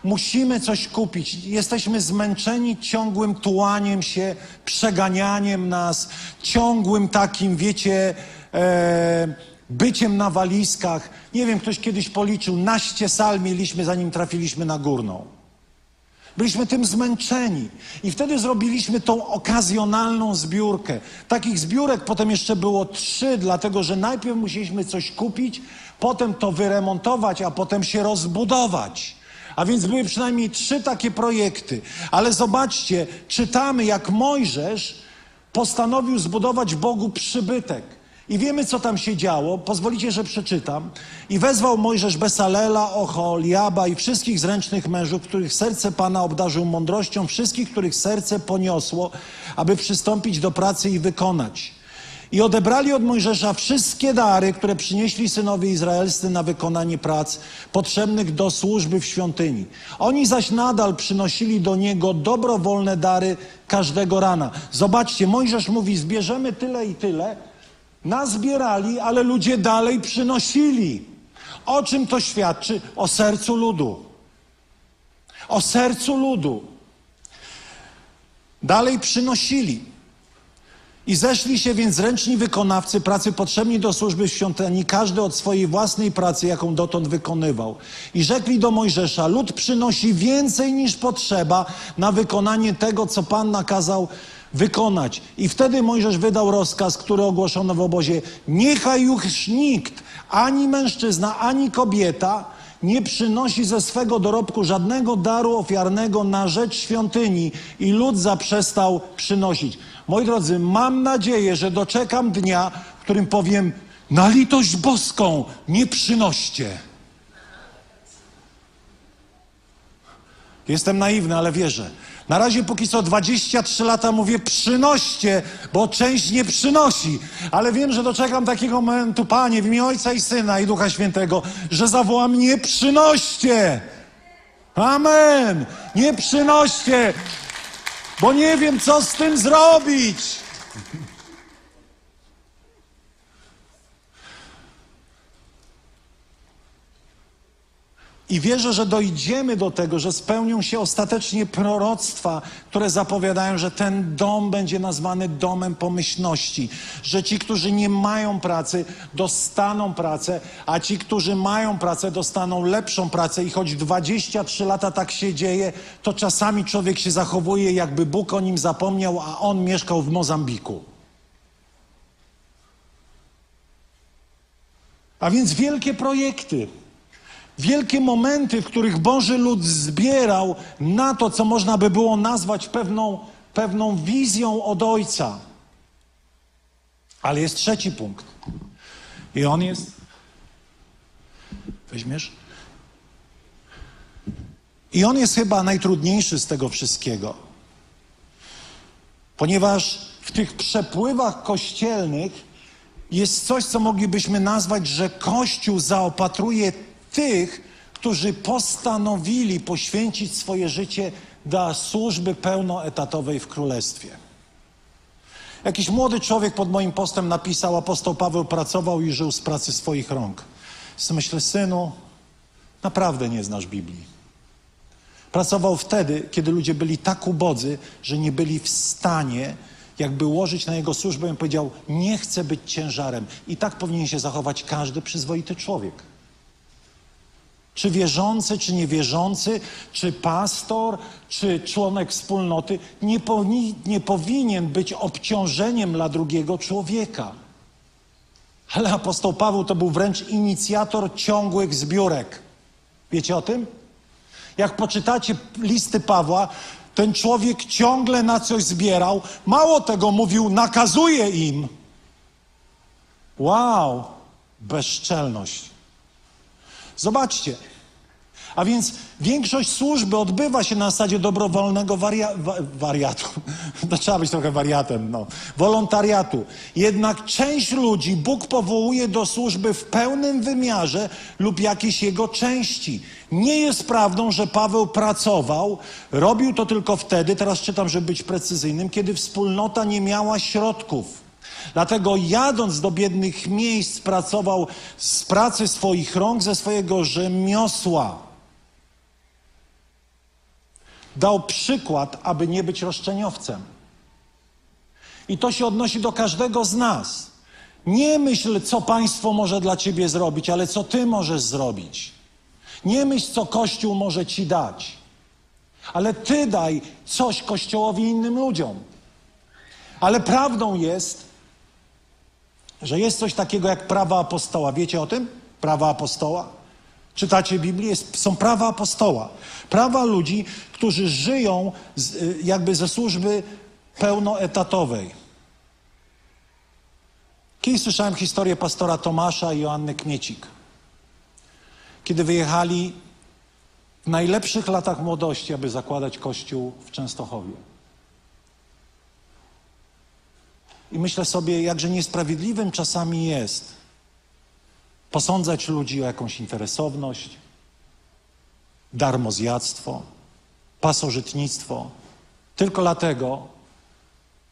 musimy coś kupić. Jesteśmy zmęczeni ciągłym tułaniem się, przeganianiem nas, ciągłym takim, wiecie, e, byciem na walizkach. Nie wiem, ktoś kiedyś policzył, naście sal mieliśmy, zanim trafiliśmy na górną. Byliśmy tym zmęczeni. I wtedy zrobiliśmy tą okazjonalną zbiórkę. Takich zbiórek potem jeszcze było trzy, dlatego że najpierw musieliśmy coś kupić, potem to wyremontować, a potem się rozbudować. A więc były przynajmniej trzy takie projekty. Ale zobaczcie, czytamy, jak Mojżesz postanowił zbudować Bogu przybytek. I wiemy, co tam się działo. Pozwolicie, że przeczytam. I wezwał Mojżesz Besalela, Oholiaba i wszystkich zręcznych mężów, których serce Pana obdarzył mądrością, wszystkich, których serce poniosło, aby przystąpić do pracy i wykonać. I odebrali od Mojżesza wszystkie dary, które przynieśli synowie izraelscy na wykonanie prac potrzebnych do służby w świątyni. Oni zaś nadal przynosili do niego dobrowolne dary każdego rana. Zobaczcie, Mojżesz mówi: zbierzemy tyle i tyle. Nazbierali, ale ludzie dalej przynosili. O czym to świadczy? O sercu ludu. O sercu ludu. Dalej przynosili. I zeszli się więc ręczni wykonawcy pracy potrzebni do służby w świątyni, każdy od swojej własnej pracy, jaką dotąd wykonywał. I rzekli do Mojżesza: Lud przynosi więcej niż potrzeba na wykonanie tego, co Pan nakazał wykonać. I wtedy Mojżesz wydał rozkaz, który ogłoszono w obozie: Niechaj już nikt, ani mężczyzna, ani kobieta, nie przynosi ze swego dorobku żadnego daru ofiarnego na rzecz świątyni i lud zaprzestał przynosić. Moi drodzy, mam nadzieję, że doczekam dnia, w którym powiem: Na litość boską nie przynoście. Jestem naiwny, ale wierzę. Na razie póki co 23 lata mówię przynoście, bo część nie przynosi. Ale wiem, że doczekam takiego momentu, Panie, w imię Ojca i Syna i Ducha Świętego, że zawołam nie przynoście. Amen. Nie przynoście, bo nie wiem, co z tym zrobić. I wierzę, że dojdziemy do tego, że spełnią się ostatecznie proroctwa, które zapowiadają, że ten dom będzie nazwany domem pomyślności, że ci, którzy nie mają pracy, dostaną pracę, a ci, którzy mają pracę, dostaną lepszą pracę. I choć 23 lata tak się dzieje, to czasami człowiek się zachowuje, jakby Bóg o nim zapomniał, a on mieszkał w Mozambiku. A więc wielkie projekty. Wielkie momenty, w których Boży lud zbierał na to, co można by było nazwać pewną, pewną wizją od Ojca. Ale jest trzeci punkt. I on jest. Weźmiesz? I on jest chyba najtrudniejszy z tego wszystkiego. Ponieważ w tych przepływach kościelnych jest coś, co moglibyśmy nazwać, że Kościół zaopatruje tych, którzy postanowili poświęcić swoje życie dla służby pełnoetatowej w Królestwie. Jakiś młody człowiek pod moim postem napisał, apostoł Paweł pracował i żył z pracy swoich rąk. Myślę, synu, naprawdę nie znasz Biblii. Pracował wtedy, kiedy ludzie byli tak ubodzy, że nie byli w stanie jakby łożyć na jego służbę. On powiedział, nie chcę być ciężarem. I tak powinien się zachować każdy przyzwoity człowiek. Czy wierzący, czy niewierzący, czy pastor, czy członek wspólnoty nie, powinni, nie powinien być obciążeniem dla drugiego człowieka. Ale apostoł Paweł to był wręcz inicjator ciągłych zbiórek. Wiecie o tym? Jak poczytacie listy Pawła, ten człowiek ciągle na coś zbierał. Mało tego mówił, nakazuje im. Wow, bezczelność. Zobaczcie. A więc większość służby odbywa się na zasadzie dobrowolnego waria wa wariatu. To trzeba być trochę wariatem, no. Wolontariatu. Jednak część ludzi Bóg powołuje do służby w pełnym wymiarze lub jakiejś jego części. Nie jest prawdą, że Paweł pracował, robił to tylko wtedy, teraz czytam, żeby być precyzyjnym, kiedy wspólnota nie miała środków. Dlatego jadąc do biednych miejsc pracował z pracy swoich rąk, ze swojego rzemiosła. Dał przykład, aby nie być roszczeniowcem. I to się odnosi do każdego z nas. Nie myśl, co państwo może dla ciebie zrobić, ale co ty możesz zrobić. Nie myśl, co Kościół może ci dać, ale ty daj coś Kościołowi innym ludziom. Ale prawdą jest, że jest coś takiego jak prawa apostoła. Wiecie o tym? Prawa apostoła? Czytacie Biblię? Jest, są prawa apostoła. Prawa ludzi, którzy żyją z, y, jakby ze służby pełnoetatowej. Kiedyś słyszałem historię pastora Tomasza i Joanny Kmiecik. Kiedy wyjechali w najlepszych latach młodości, aby zakładać kościół w Częstochowie. I myślę sobie, jakże niesprawiedliwym czasami jest posądzać ludzi o jakąś interesowność, darmozjadztwo, pasożytnictwo, tylko dlatego,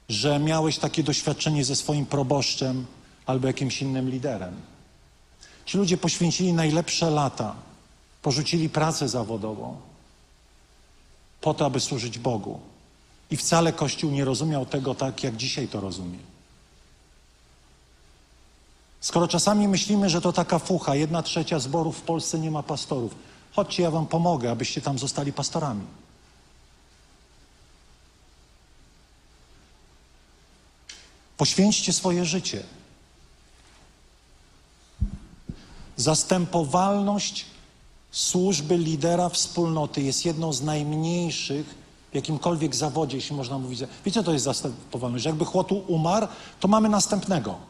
że miałeś takie doświadczenie ze swoim proboszczem albo jakimś innym liderem. Ci ludzie poświęcili najlepsze lata, porzucili pracę zawodową po to, aby służyć Bogu. I wcale Kościół nie rozumiał tego tak, jak dzisiaj to rozumie. Skoro czasami myślimy, że to taka fucha, jedna trzecia zborów w Polsce nie ma pastorów, chodźcie, ja wam pomogę, abyście tam zostali pastorami. Poświęćcie swoje życie. Zastępowalność służby lidera wspólnoty jest jedną z najmniejszych w jakimkolwiek zawodzie, jeśli można mówić. Wiecie, co to jest zastępowalność? Jakby chłotu umarł, to mamy następnego.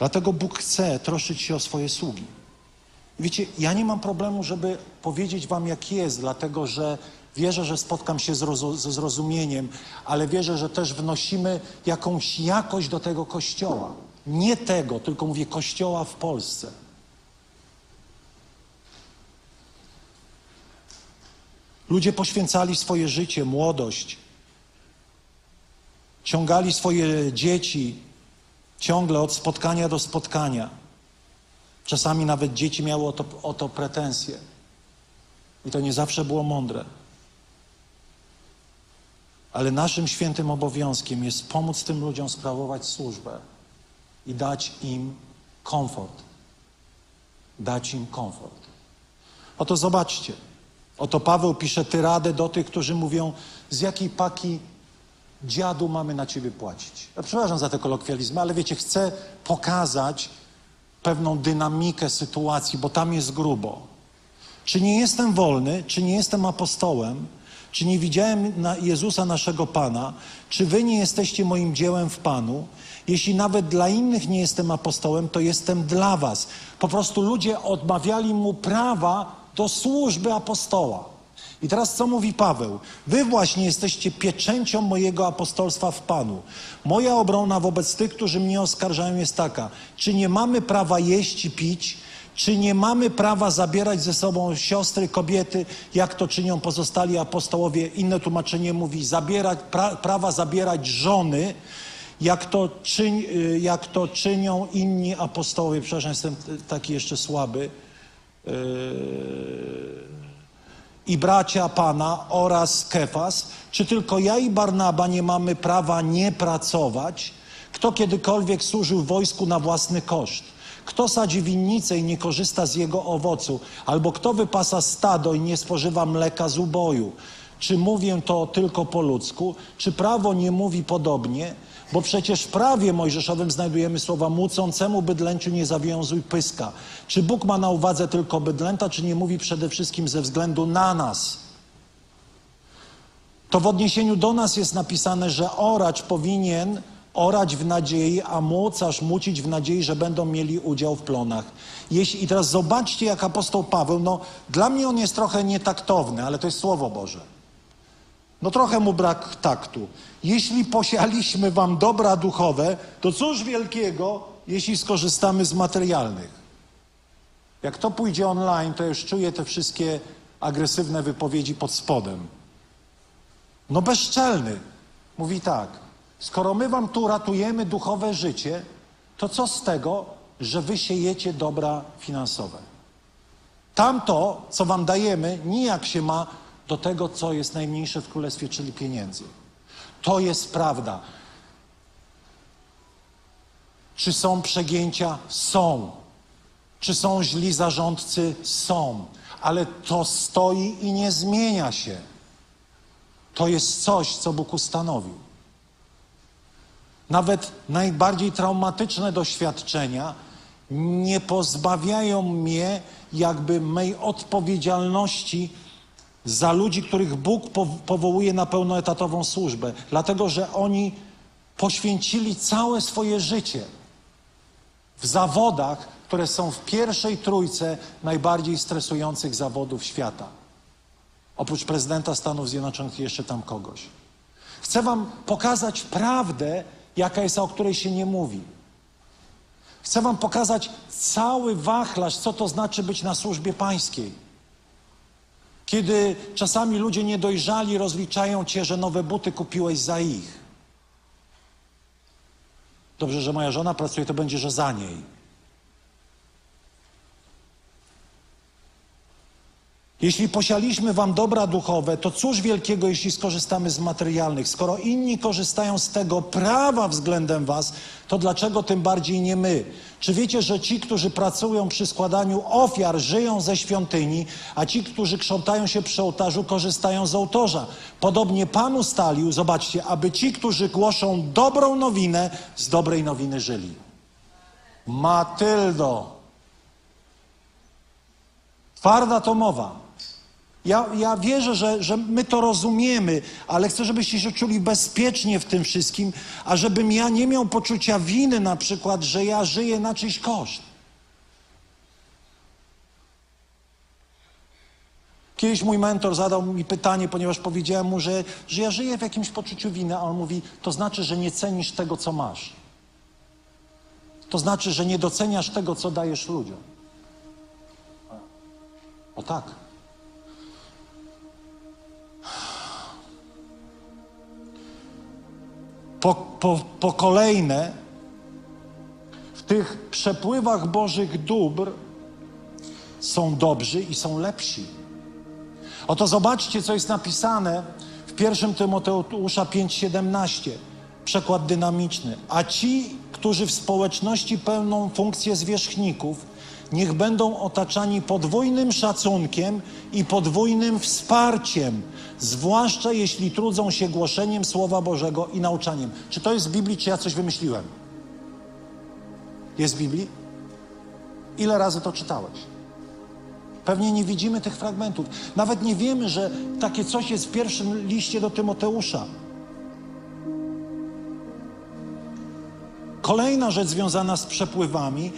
Dlatego Bóg chce troszczyć się o swoje sługi. Wiecie, ja nie mam problemu, żeby powiedzieć wam, jak jest, dlatego że wierzę, że spotkam się ze zrozumieniem, ale wierzę, że też wnosimy jakąś jakość do tego kościoła. Nie tego, tylko mówię kościoła w Polsce. Ludzie poświęcali swoje życie, młodość, ciągali swoje dzieci ciągle od spotkania do spotkania. Czasami nawet dzieci miały o to, o to pretensje. I to nie zawsze było mądre. Ale naszym świętym obowiązkiem jest pomóc tym ludziom sprawować służbę i dać im komfort. Dać im komfort. Oto zobaczcie. Oto Paweł pisze tyradę do tych, którzy mówią, z jakiej paki dziadu mamy na ciebie płacić. Ja przepraszam za te kolokwializmy, ale wiecie, chcę pokazać pewną dynamikę sytuacji, bo tam jest grubo. Czy nie jestem wolny, czy nie jestem apostołem, czy nie widziałem na Jezusa naszego Pana, czy wy nie jesteście moim dziełem w Panu? Jeśli nawet dla innych nie jestem apostołem, to jestem dla was. Po prostu ludzie odmawiali mu prawa do służby apostoła. I teraz co mówi Paweł? Wy właśnie jesteście pieczęcią mojego apostolstwa w Panu. Moja obrona wobec tych, którzy mnie oskarżają, jest taka: czy nie mamy prawa jeść i pić? Czy nie mamy prawa zabierać ze sobą siostry, kobiety, jak to czynią pozostali apostołowie? Inne tłumaczenie mówi zabierać, pra, prawa zabierać żony, jak to, czyń, y, jak to czynią inni apostołowie. Przepraszam, jestem taki jeszcze słaby. Yy i bracia Pana oraz Kefas, czy tylko ja i Barnaba nie mamy prawa nie pracować? Kto kiedykolwiek służył wojsku na własny koszt? Kto sadzi winnicę i nie korzysta z jego owocu? Albo kto wypasa stado i nie spożywa mleka z uboju? Czy mówię to tylko po ludzku? Czy prawo nie mówi podobnie? Bo przecież w prawie mojżeszowym znajdujemy słowa mucącemu bydlęciu nie zawiązuj pyska. Czy Bóg ma na uwadze tylko bydlęta, czy nie mówi przede wszystkim ze względu na nas? To w odniesieniu do nas jest napisane, że oracz powinien orać w nadziei, a młocarz mucić w nadziei, że będą mieli udział w plonach. Jeśli, I teraz zobaczcie, jak apostoł Paweł, no dla mnie on jest trochę nietaktowny, ale to jest Słowo Boże. No trochę mu brak taktu. Jeśli posialiśmy wam dobra duchowe, to cóż wielkiego, jeśli skorzystamy z materialnych. Jak to pójdzie online, to już czuję te wszystkie agresywne wypowiedzi pod spodem. No bezczelny. Mówi tak, skoro my wam tu ratujemy duchowe życie, to co z tego, że wy siejecie dobra finansowe? Tamto, co wam dajemy, nijak się ma do tego, co jest najmniejsze w królestwie, czyli pieniędzy. To jest prawda. Czy są przegięcia? Są. Czy są źli zarządcy? Są. Ale to stoi i nie zmienia się. To jest coś, co Bóg ustanowił. Nawet najbardziej traumatyczne doświadczenia nie pozbawiają mnie jakby mej odpowiedzialności za ludzi, których Bóg powołuje na pełnoetatową służbę, dlatego że oni poświęcili całe swoje życie w zawodach, które są w pierwszej trójce najbardziej stresujących zawodów świata. Oprócz prezydenta Stanów Zjednoczonych jeszcze tam kogoś. Chcę Wam pokazać prawdę, jaka jest, o której się nie mówi. Chcę Wam pokazać cały wachlarz, co to znaczy być na służbie pańskiej. Kiedy czasami ludzie niedojrzali rozliczają cię, że nowe buty kupiłeś za ich. Dobrze, że moja żona pracuje, to będzie, że za niej. Jeśli posialiśmy wam dobra duchowe, to cóż wielkiego, jeśli skorzystamy z materialnych? Skoro inni korzystają z tego prawa względem was, to dlaczego tym bardziej nie my? Czy wiecie, że ci, którzy pracują przy składaniu ofiar, żyją ze świątyni, a ci, którzy krzątają się przy ołtarzu, korzystają z ołtarza? Podobnie Pan ustalił, zobaczcie, aby ci, którzy głoszą dobrą nowinę, z dobrej nowiny żyli. Matyldo. Twarda to mowa. Ja, ja wierzę, że, że my to rozumiemy, ale chcę, żebyście się czuli bezpiecznie w tym wszystkim, a żebym ja nie miał poczucia winy na przykład, że ja żyję na czyjś koszt. Kiedyś mój mentor zadał mi pytanie, ponieważ powiedziałem mu, że, że ja żyję w jakimś poczuciu winy, a on mówi, to znaczy, że nie cenisz tego, co masz. To znaczy, że nie doceniasz tego, co dajesz ludziom. O tak. Po, po, po kolejne w tych przepływach Bożych dóbr są dobrzy i są lepsi. Oto zobaczcie, co jest napisane w 1 Tymoteusza 5,17. Przekład dynamiczny. A ci, którzy w społeczności pełną funkcję zwierzchników, niech będą otaczani podwójnym szacunkiem i podwójnym wsparciem, zwłaszcza jeśli trudzą się głoszeniem Słowa Bożego i nauczaniem. Czy to jest w Biblii, czy ja coś wymyśliłem? Jest w Biblii? Ile razy to czytałeś? Pewnie nie widzimy tych fragmentów. Nawet nie wiemy, że takie coś jest w pierwszym liście do Tymoteusza. Kolejna rzecz związana z przepływami,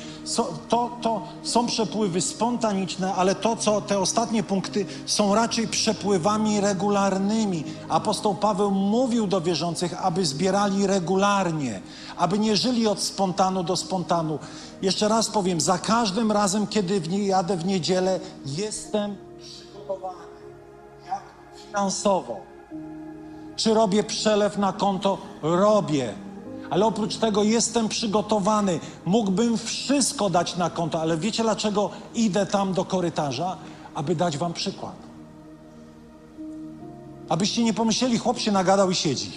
to, to są przepływy spontaniczne, ale to, co te ostatnie punkty są raczej przepływami regularnymi. Apostoł Paweł mówił do wierzących, aby zbierali regularnie, aby nie żyli od spontanu do spontanu. Jeszcze raz powiem, za każdym razem, kiedy w jadę w niedzielę, jestem przygotowany. Jak finansowo. Czy robię przelew na konto? Robię ale oprócz tego jestem przygotowany. Mógłbym wszystko dać na konto, ale wiecie dlaczego idę tam do korytarza? Aby dać wam przykład. Abyście nie pomyśleli, chłop się nagadał i siedzi.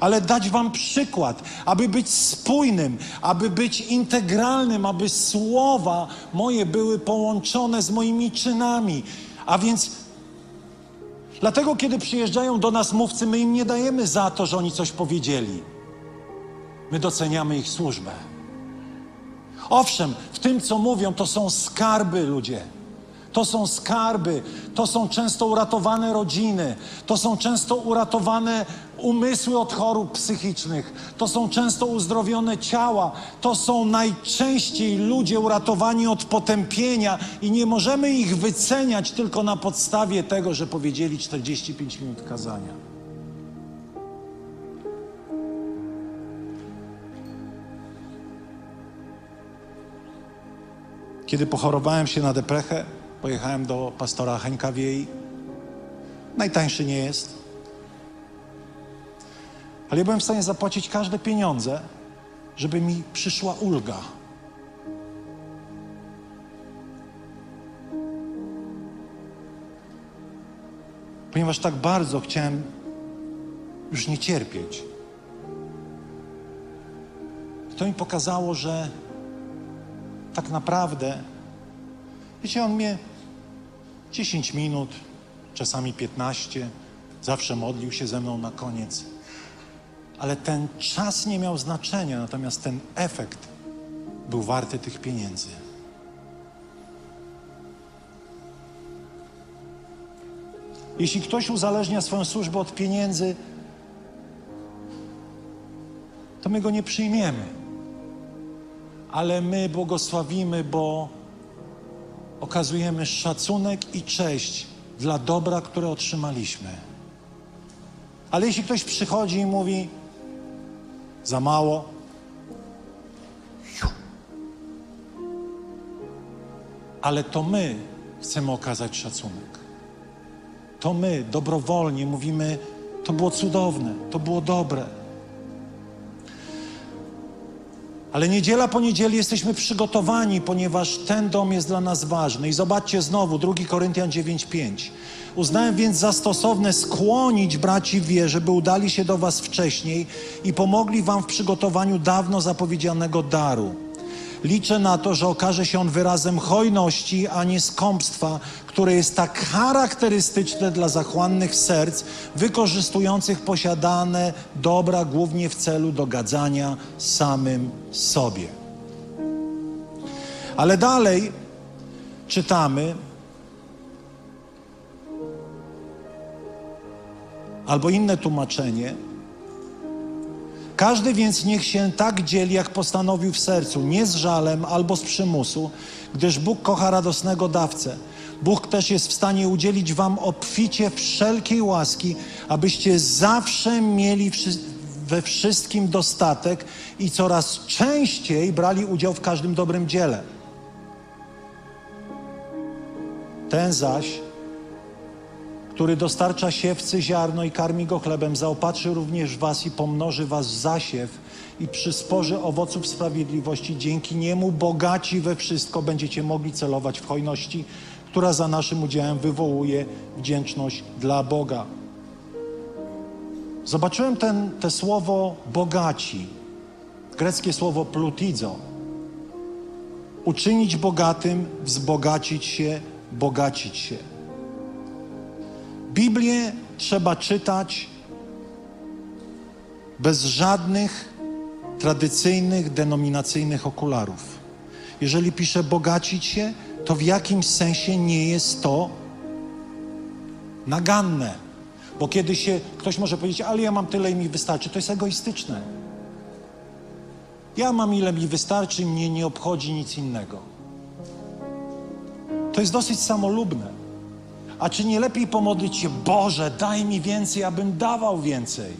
Ale dać wam przykład, aby być spójnym, aby być integralnym, aby słowa moje były połączone z moimi czynami. A więc dlatego, kiedy przyjeżdżają do nas mówcy, my im nie dajemy za to, że oni coś powiedzieli. My doceniamy ich służbę. Owszem, w tym, co mówią, to są skarby ludzie. To są skarby, to są często uratowane rodziny, to są często uratowane umysły od chorób psychicznych, to są często uzdrowione ciała, to są najczęściej ludzie uratowani od potępienia i nie możemy ich wyceniać tylko na podstawie tego, że powiedzieli 45 minut kazania. Kiedy pochorowałem się na deprechę, pojechałem do pastora Henka Wiei. Najtańszy nie jest. Ale ja byłem w stanie zapłacić każde pieniądze, żeby mi przyszła ulga. Ponieważ tak bardzo chciałem już nie cierpieć. To mi pokazało, że tak naprawdę, wiecie, on mnie 10 minut, czasami 15, zawsze modlił się ze mną na koniec. Ale ten czas nie miał znaczenia, natomiast ten efekt był warty tych pieniędzy. Jeśli ktoś uzależnia swoją służbę od pieniędzy, to my go nie przyjmiemy. Ale my błogosławimy, bo okazujemy szacunek i cześć dla dobra, które otrzymaliśmy. Ale jeśli ktoś przychodzi i mówi za mało, ale to my chcemy okazać szacunek. To my dobrowolnie mówimy, to było cudowne, to było dobre. Ale niedziela po niedzieli jesteśmy przygotowani, ponieważ ten dom jest dla nas ważny. I zobaczcie znowu, 2 Koryntian 9:5. Uznałem więc za stosowne skłonić braci w by udali się do was wcześniej i pomogli wam w przygotowaniu dawno zapowiedzianego daru. Liczę na to, że okaże się on wyrazem hojności, a nie skąpstwa, które jest tak charakterystyczne dla zachłannych serc, wykorzystujących posiadane dobra głównie w celu dogadzania samym sobie. Ale dalej czytamy, albo inne tłumaczenie, każdy więc niech się tak dzieli, jak postanowił w sercu, nie z żalem albo z przymusu, gdyż Bóg kocha radosnego dawcę. Bóg też jest w stanie udzielić wam obficie wszelkiej łaski, abyście zawsze mieli we wszystkim dostatek i coraz częściej brali udział w każdym dobrym dziele. Ten zaś, który dostarcza siewcy ziarno i karmi go chlebem, zaopatrzy również was i pomnoży was zasiew i przysporzy owoców sprawiedliwości. Dzięki niemu bogaci we wszystko będziecie mogli celować w hojności, która za naszym udziałem wywołuje wdzięczność dla Boga. Zobaczyłem ten, te słowo bogaci, greckie słowo plutizo. Uczynić bogatym, wzbogacić się, bogacić się. Biblię trzeba czytać bez żadnych tradycyjnych, denominacyjnych okularów. Jeżeli pisze bogacić się, to w jakimś sensie nie jest to naganne. Bo kiedy się ktoś może powiedzieć, ale ja mam tyle i mi wystarczy, to jest egoistyczne. Ja mam ile mi wystarczy, mnie nie obchodzi nic innego. To jest dosyć samolubne. A czy nie lepiej pomodlić się, Boże, daj mi więcej, abym dawał więcej?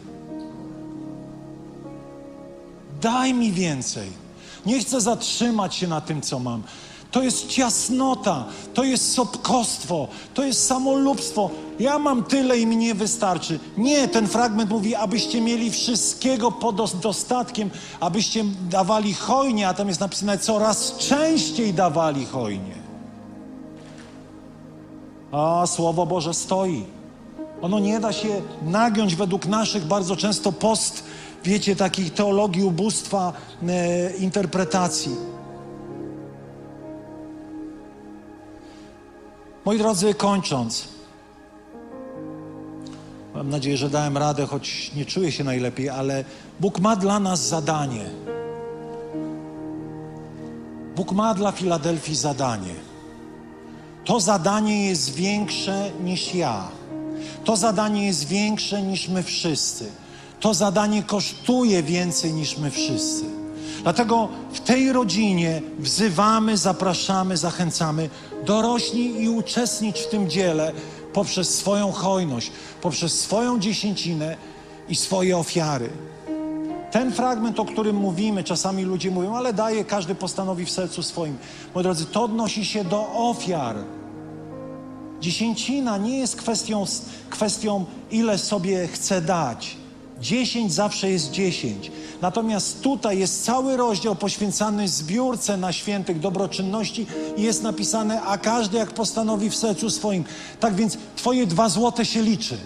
Daj mi więcej. Nie chcę zatrzymać się na tym, co mam. To jest ciasnota, to jest sobkostwo, to jest samolubstwo. Ja mam tyle i mi nie wystarczy. Nie, ten fragment mówi, abyście mieli wszystkiego pod dostatkiem, abyście dawali hojnie, a tam jest napisane, coraz częściej dawali hojnie. A Słowo Boże stoi. Ono nie da się nagiąć według naszych bardzo często post, wiecie, takiej teologii ubóstwa, e, interpretacji. Moi drodzy, kończąc, mam nadzieję, że dałem radę, choć nie czuję się najlepiej, ale Bóg ma dla nas zadanie. Bóg ma dla Filadelfii zadanie. To zadanie jest większe niż ja. To zadanie jest większe niż my wszyscy. To zadanie kosztuje więcej niż my wszyscy. Dlatego w tej rodzinie wzywamy, zapraszamy, zachęcamy. Dorośnij i uczestnicz w tym dziele poprzez swoją hojność, poprzez swoją dziesięcinę i swoje ofiary. Ten fragment, o którym mówimy, czasami ludzie mówią, ale daje, każdy postanowi w sercu swoim. Moi drodzy, to odnosi się do ofiar. Dziesięcina nie jest kwestią, kwestią ile sobie chcę dać. Dziesięć zawsze jest dziesięć. Natomiast tutaj jest cały rozdział poświęcany zbiórce na świętych dobroczynności i jest napisane, a każdy jak postanowi w sercu swoim. Tak więc twoje dwa złote się liczy.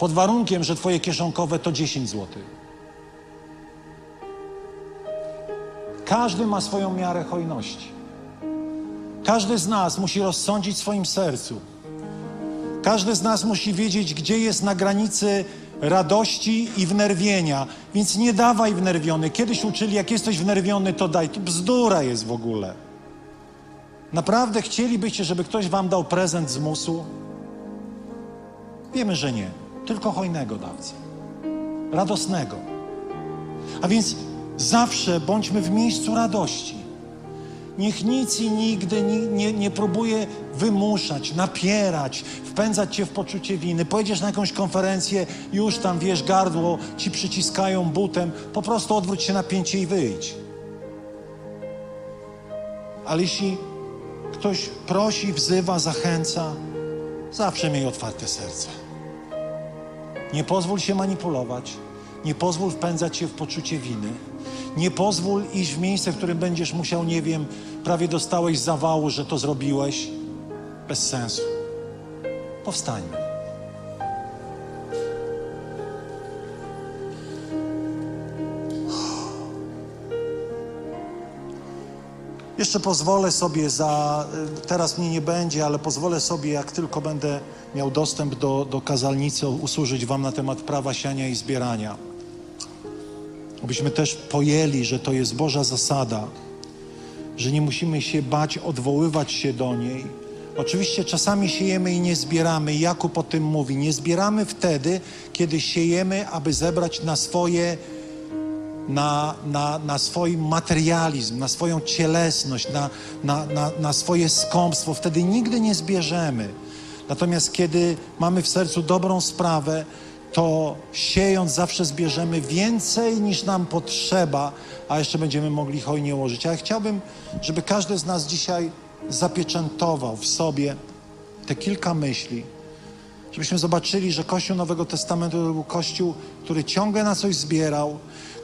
Pod warunkiem, że twoje kieszonkowe to 10 złotych. Każdy ma swoją miarę hojności. Każdy z nas musi rozsądzić w swoim sercu. Każdy z nas musi wiedzieć, gdzie jest na granicy radości i wnerwienia. Więc nie dawaj wnerwiony. Kiedyś uczyli, jak jesteś wnerwiony, to daj. To bzdura jest w ogóle. Naprawdę chcielibyście, żeby ktoś wam dał prezent z musu? Wiemy, że nie. Tylko hojnego dawcy. Radosnego. A więc zawsze bądźmy w miejscu radości. Niech nic i nigdy nie, nie, nie próbuje wymuszać, napierać, wpędzać cię w poczucie winy. Pojedziesz na jakąś konferencję, już tam wiesz, gardło ci przyciskają butem. Po prostu odwróć się napięcie i wyjdź. Ale jeśli ktoś prosi, wzywa, zachęca, zawsze miej otwarte serce. Nie pozwól się manipulować, nie pozwól wpędzać się w poczucie winy. Nie pozwól iść w miejsce, w którym będziesz musiał, nie wiem, prawie dostałeś zawału, że to zrobiłeś. Bez sensu. Powstańmy. Jeszcze pozwolę sobie za, teraz mnie nie będzie, ale pozwolę sobie, jak tylko będę miał dostęp do, do kazalnicy, usłużyć Wam na temat prawa siania i zbierania. Abyśmy też pojęli, że to jest Boża zasada, że nie musimy się bać odwoływać się do niej. Oczywiście czasami siejemy i nie zbieramy. Jakub o tym mówi. Nie zbieramy wtedy, kiedy siejemy, aby zebrać na swoje na, na, na swój materializm, na swoją cielesność, na, na, na, na swoje skąpstwo. Wtedy nigdy nie zbierzemy. Natomiast kiedy mamy w sercu dobrą sprawę, to siejąc zawsze zbierzemy więcej niż nam potrzeba, a jeszcze będziemy mogli hojnie ułożyć. A ja chciałbym, żeby każdy z nas dzisiaj zapieczętował w sobie te kilka myśli, żebyśmy zobaczyli, że Kościół Nowego Testamentu to był Kościół, który ciągle na coś zbierał,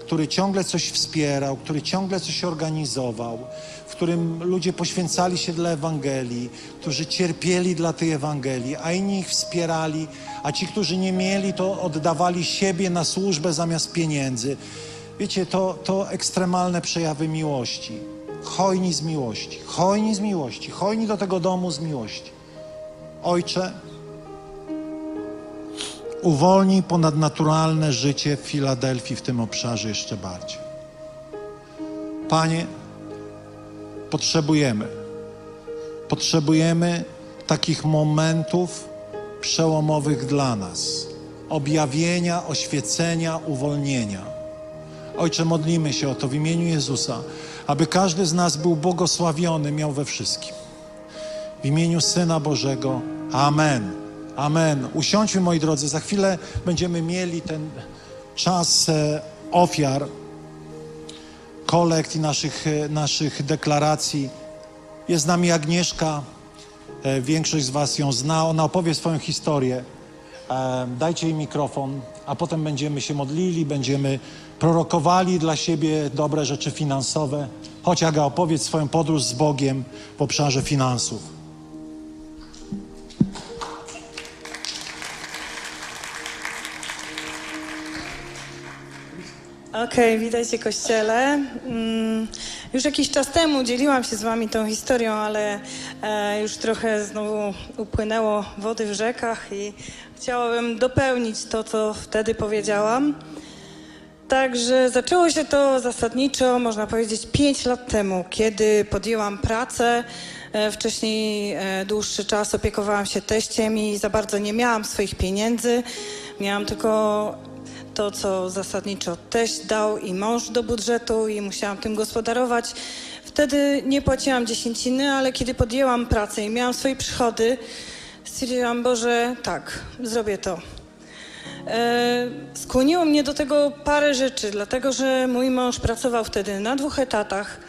który ciągle coś wspierał, który ciągle coś organizował, w którym ludzie poświęcali się dla Ewangelii, którzy cierpieli dla tej Ewangelii, a inni ich wspierali, a ci, którzy nie mieli, to oddawali siebie na służbę zamiast pieniędzy. Wiecie, to, to ekstremalne przejawy miłości. Hojni z miłości, hojni z miłości, hojni do tego domu z miłości. Ojcze, uwolnij ponadnaturalne życie w Filadelfii w tym obszarze jeszcze bardziej. Panie, potrzebujemy, potrzebujemy takich momentów przełomowych dla nas, objawienia, oświecenia, uwolnienia. Ojcze, modlimy się o to w imieniu Jezusa, aby każdy z nas był błogosławiony, miał we wszystkim. W imieniu Syna Bożego. Amen. Amen. Usiądźmy, moi drodzy, za chwilę będziemy mieli ten czas e, ofiar, kolekt i naszych, e, naszych deklaracji. Jest z nami Agnieszka. E, większość z Was ją zna. Ona opowie swoją historię. Dajcie jej mikrofon, a potem będziemy się modlili, będziemy prorokowali dla siebie dobre rzeczy finansowe. Chodź, Aga, opowiedz swoją podróż z Bogiem w obszarze finansów. Okej, witajcie kościele. Mm, już jakiś czas temu dzieliłam się z wami tą historią, ale e, już trochę znowu upłynęło wody w rzekach i chciałabym dopełnić to, co wtedy powiedziałam. Także zaczęło się to zasadniczo, można powiedzieć, 5 lat temu, kiedy podjęłam pracę. E, Wcześniej e, dłuższy czas opiekowałam się teściem i za bardzo nie miałam swoich pieniędzy. Miałam tylko to, co zasadniczo teść dał i mąż do budżetu i musiałam tym gospodarować. Wtedy nie płaciłam dziesięciny, ale kiedy podjęłam pracę i miałam swoje przychody, stwierdziłam, Boże, tak, zrobię to. E, skłoniło mnie do tego parę rzeczy, dlatego że mój mąż pracował wtedy na dwóch etatach.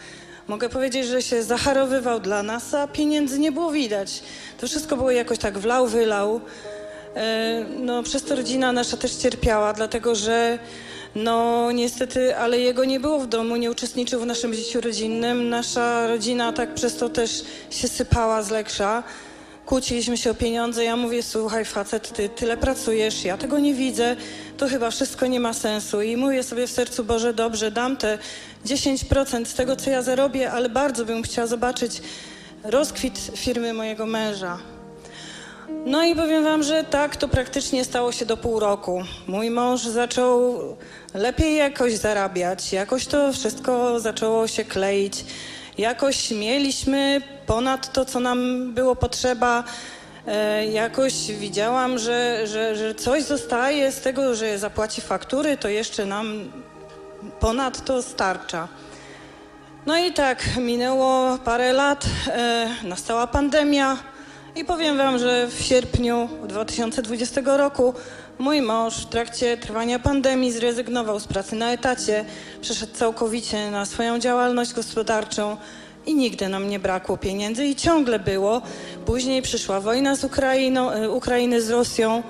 Mogę powiedzieć, że się zacharowywał dla nas, a pieniędzy nie było widać. To wszystko było jakoś tak wlał, wylał. E, No, przez to rodzina nasza też cierpiała, dlatego że no niestety, ale jego nie było w domu, nie uczestniczył w naszym życiu rodzinnym. Nasza rodzina tak przez to też się sypała z leksza. Kłóciliśmy się o pieniądze. Ja mówię, słuchaj, facet, ty tyle pracujesz, ja tego nie widzę, to chyba wszystko nie ma sensu. I mówię sobie w sercu, Boże, dobrze, dam te 10% z tego, co ja zarobię, ale bardzo bym chciała zobaczyć rozkwit firmy mojego męża. No i powiem wam, że tak to praktycznie stało się do pół roku. Mój mąż zaczął lepiej jakoś zarabiać, jakoś to wszystko zaczęło się kleić. Jakoś mieliśmy ponad to, co nam było potrzeba. E, jakoś widziałam, że, że, że coś zostaje z tego, że zapłaci faktury, to jeszcze nam ponad to starcza. No i tak, minęło parę lat, e, nastała pandemia i powiem wam, że w sierpniu 2020 roku mój mąż w trakcie trwania pandemii zrezygnował z pracy na etacie, przeszedł całkowicie na swoją działalność gospodarczą i nigdy nam nie brakło pieniędzy i ciągle było. Później przyszła wojna z Ukrainą, e, Ukrainy z Rosją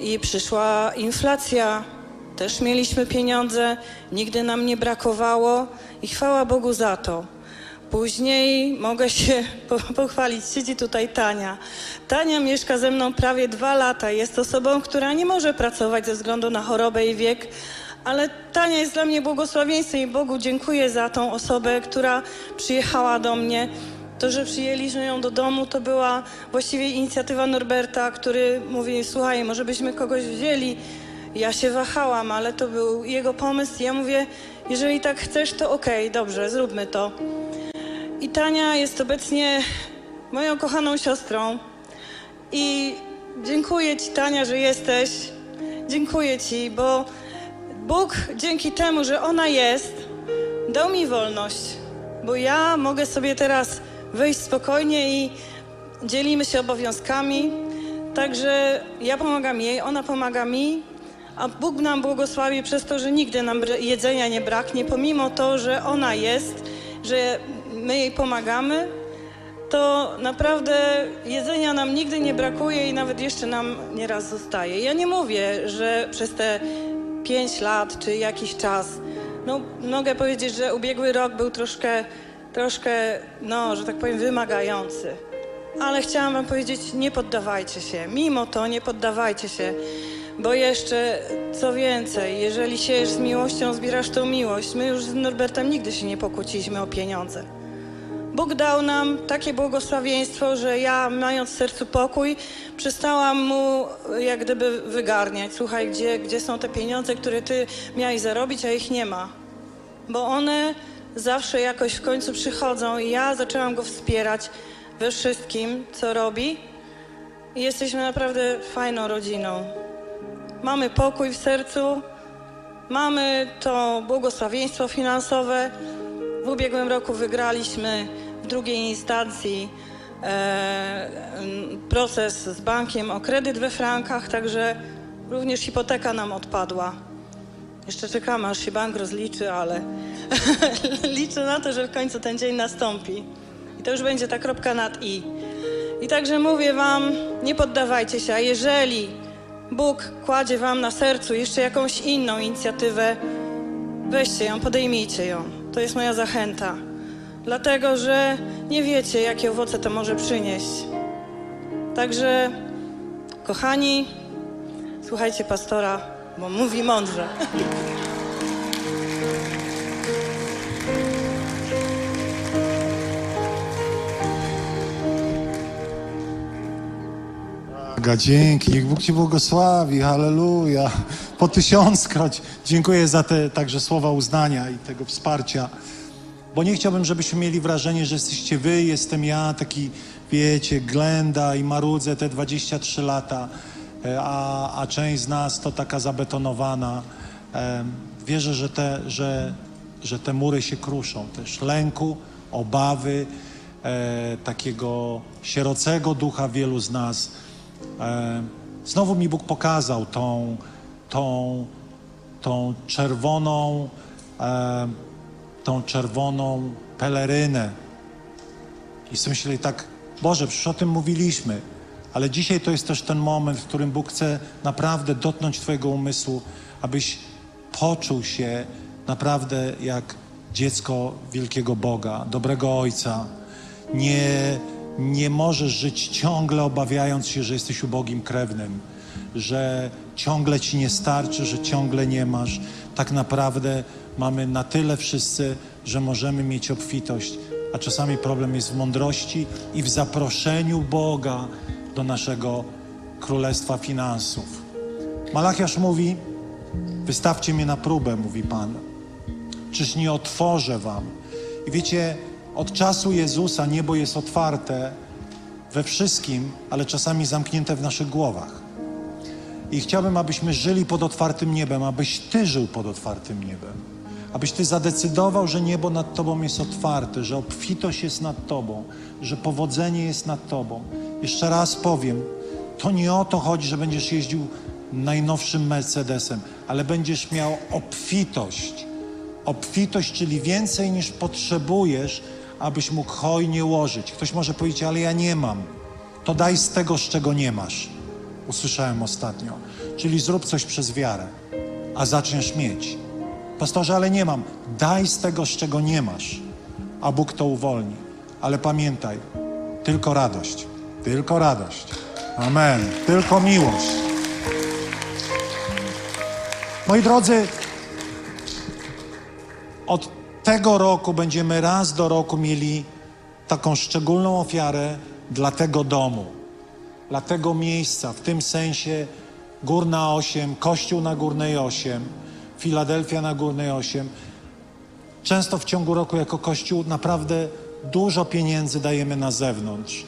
i przyszła inflacja, też mieliśmy pieniądze, nigdy nam nie brakowało i chwała Bogu za to. Później mogę się po- pochwalić, siedzi tutaj Tania. Tania mieszka ze mną prawie dwa lata. Jest osobą, która nie może pracować ze względu na chorobę i wiek, ale Tania jest dla mnie błogosławieństwem i Bogu dziękuję za tą osobę, która przyjechała do mnie. To, że przyjęliśmy ją do domu, to była właściwie inicjatywa Norberta, który mówi, słuchaj, może byśmy kogoś wzięli. Ja się wahałam, ale to był jego pomysł. Ja mówię, jeżeli tak chcesz, to okej, dobrze, zróbmy to. I Tania jest obecnie moją kochaną siostrą. I dziękuję Ci, Tania, że jesteś. Dziękuję Ci, bo Bóg dzięki temu, że ona jest, dał mi wolność. Bo ja mogę sobie teraz wyjść spokojnie i dzielimy się obowiązkami. Także ja pomagam jej, ona pomaga mi, a Bóg nam błogosławi przez to, że nigdy nam jedzenia nie braknie, pomimo to, że ona jest, że my jej pomagamy, to naprawdę jedzenia nam nigdy nie brakuje i nawet jeszcze nam nieraz zostaje. Ja nie mówię, że przez te pięć lat czy jakiś czas, no mogę powiedzieć, że ubiegły rok był troszkę, troszkę, no, że tak powiem, wymagający. Ale chciałam wam powiedzieć, nie poddawajcie się. Mimo to nie poddawajcie się. Bo jeszcze, co więcej, jeżeli siejesz z miłością, zbierasz tą miłość. My już z Norbertem nigdy się nie pokłóciliśmy o pieniądze. Bóg dał nam takie błogosławieństwo, że ja, mając w sercu pokój, przestałam mu jak gdyby wygarniać. Słuchaj, gdzie, gdzie są te pieniądze, które ty miałeś zarobić, a ich nie ma. Bo one zawsze jakoś w końcu przychodzą i ja zaczęłam go wspierać we wszystkim, co robi. I jesteśmy naprawdę fajną rodziną. Mamy pokój w sercu, mamy to błogosławieństwo finansowe. W ubiegłym roku wygraliśmy w drugiej instancji e, proces z bankiem o kredyt we frankach, także również hipoteka nam odpadła. Jeszcze czekamy, aż się bank rozliczy, ale liczę na to, że w końcu ten dzień nastąpi. I to już będzie ta kropka nad i. I także mówię wam, nie poddawajcie się, a jeżeli Bóg kładzie wam na sercu jeszcze jakąś inną inicjatywę, weźcie ją, podejmijcie ją. To jest moja zachęta. dlatego że nie wiecie, jakie owoce to może przynieść. Także, kochani, słuchajcie pastora, bo mówi mądrze. Aga, dzięki, niech Bóg Ci błogosławi, halleluja. Po tysiąckroć dziękuję za te także słowa uznania i tego wsparcia, bo nie chciałbym, żebyśmy mieli wrażenie, że jesteście Wy, jestem ja, taki, wiecie, glenda i marudzę te 23 lata, e, a, a część z nas to taka zabetonowana. E, Wierzę, że te, że, że te mury się kruszą, też lęku, obawy, e, takiego sierocego ducha wielu z nas. E, znowu mi Bóg pokazał tą, tą, tą czerwoną, e, tą czerwoną pelerynę. I sobie tak, Boże, przecież o tym mówiliśmy, ale dzisiaj to jest też ten moment, w którym Bóg chce naprawdę dotknąć Twojego umysłu, abyś poczuł się naprawdę jak dziecko wielkiego Boga, dobrego Ojca. Nie, nie możesz żyć ciągle obawiając się, że jesteś ubogim krewnym, że ciągle ci nie starczy, że ciągle nie masz. Tak naprawdę mamy na tyle wszyscy, że możemy mieć obfitość, a czasami problem jest w mądrości i w zaproszeniu Boga do naszego królestwa finansów. Malachiasz mówi: Wystawcie mnie na próbę, mówi Pan. Czyż nie otworzę wam? I wiecie, od czasu Jezusa niebo jest otwarte we wszystkim, ale czasami zamknięte w naszych głowach. I chciałbym, abyśmy żyli pod otwartym niebem, abyś Ty żył pod otwartym niebem. Abyś Ty zadecydował, że niebo nad Tobą jest otwarte, że obfitość jest nad Tobą, że powodzenie jest nad Tobą. Jeszcze raz powiem, to nie o to chodzi, że będziesz jeździł najnowszym Mercedesem, ale będziesz miał obfitość. Obfitość, czyli więcej niż potrzebujesz, abyś mógł hojnie łożyć. Ktoś może powiedzieć, ale ja nie mam. To daj z tego, z czego nie masz. Usłyszałem ostatnio. Czyli zrób coś przez wiarę, a zaczniesz mieć. Pastorze, ale nie mam. Daj z tego, z czego nie masz, a Bóg to uwolni. Ale pamiętaj, tylko radość. Tylko radość. Amen. Tylko miłość. Moi drodzy, od tego roku będziemy raz do roku mieli taką szczególną ofiarę dla tego domu, dla tego miejsca, w tym sensie Górna 8, Kościół na Górnej 8, Filadelfia na Górnej 8. Często w ciągu roku jako Kościół naprawdę dużo pieniędzy dajemy na zewnątrz.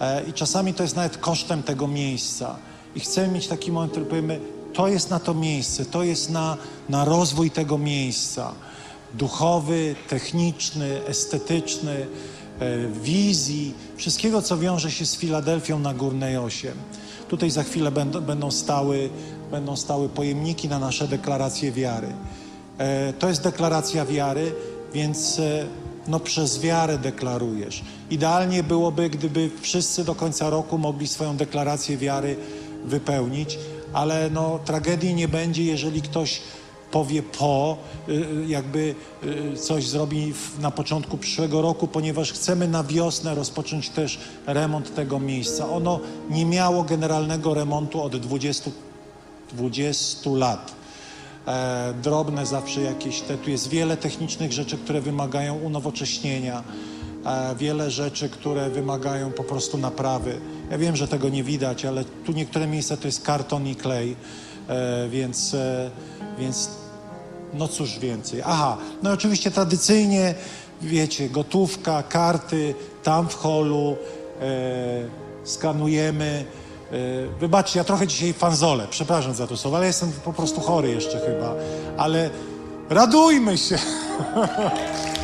E, I czasami to jest nawet kosztem tego miejsca. I chcemy mieć taki moment, który powiemy, to jest na to miejsce, to jest na, na rozwój tego miejsca. Duchowy, techniczny, estetyczny, e, wizji, wszystkiego, co wiąże się z Filadelfią na Górnej 8. Tutaj za chwilę będą, będą, stały, będą stały pojemniki na nasze deklaracje wiary. E, to jest deklaracja wiary, więc e, no przez wiarę deklarujesz. Idealnie byłoby, gdyby wszyscy do końca roku mogli swoją deklarację wiary wypełnić, ale no tragedii nie będzie, jeżeli ktoś powie po, y, jakby y, coś zrobi na początku przyszłego roku, ponieważ chcemy na wiosnę rozpocząć też remont tego miejsca. Ono nie miało generalnego remontu od 20, 20 lat. E, drobne zawsze jakieś te, tu jest wiele technicznych rzeczy, które wymagają unowocześnienia, e, wiele rzeczy, które wymagają po prostu naprawy. Ja wiem, że tego nie widać, ale tu niektóre miejsca to jest karton i klej, e, więc, więc no cóż więcej. Aha, no oczywiście tradycyjnie, wiecie, gotówka, karty, tam w holu, e, skanujemy. E, wybaczcie, ja trochę dzisiaj fanzolę, przepraszam za to słowo, ale jestem po prostu chory jeszcze chyba. Ale radujmy się!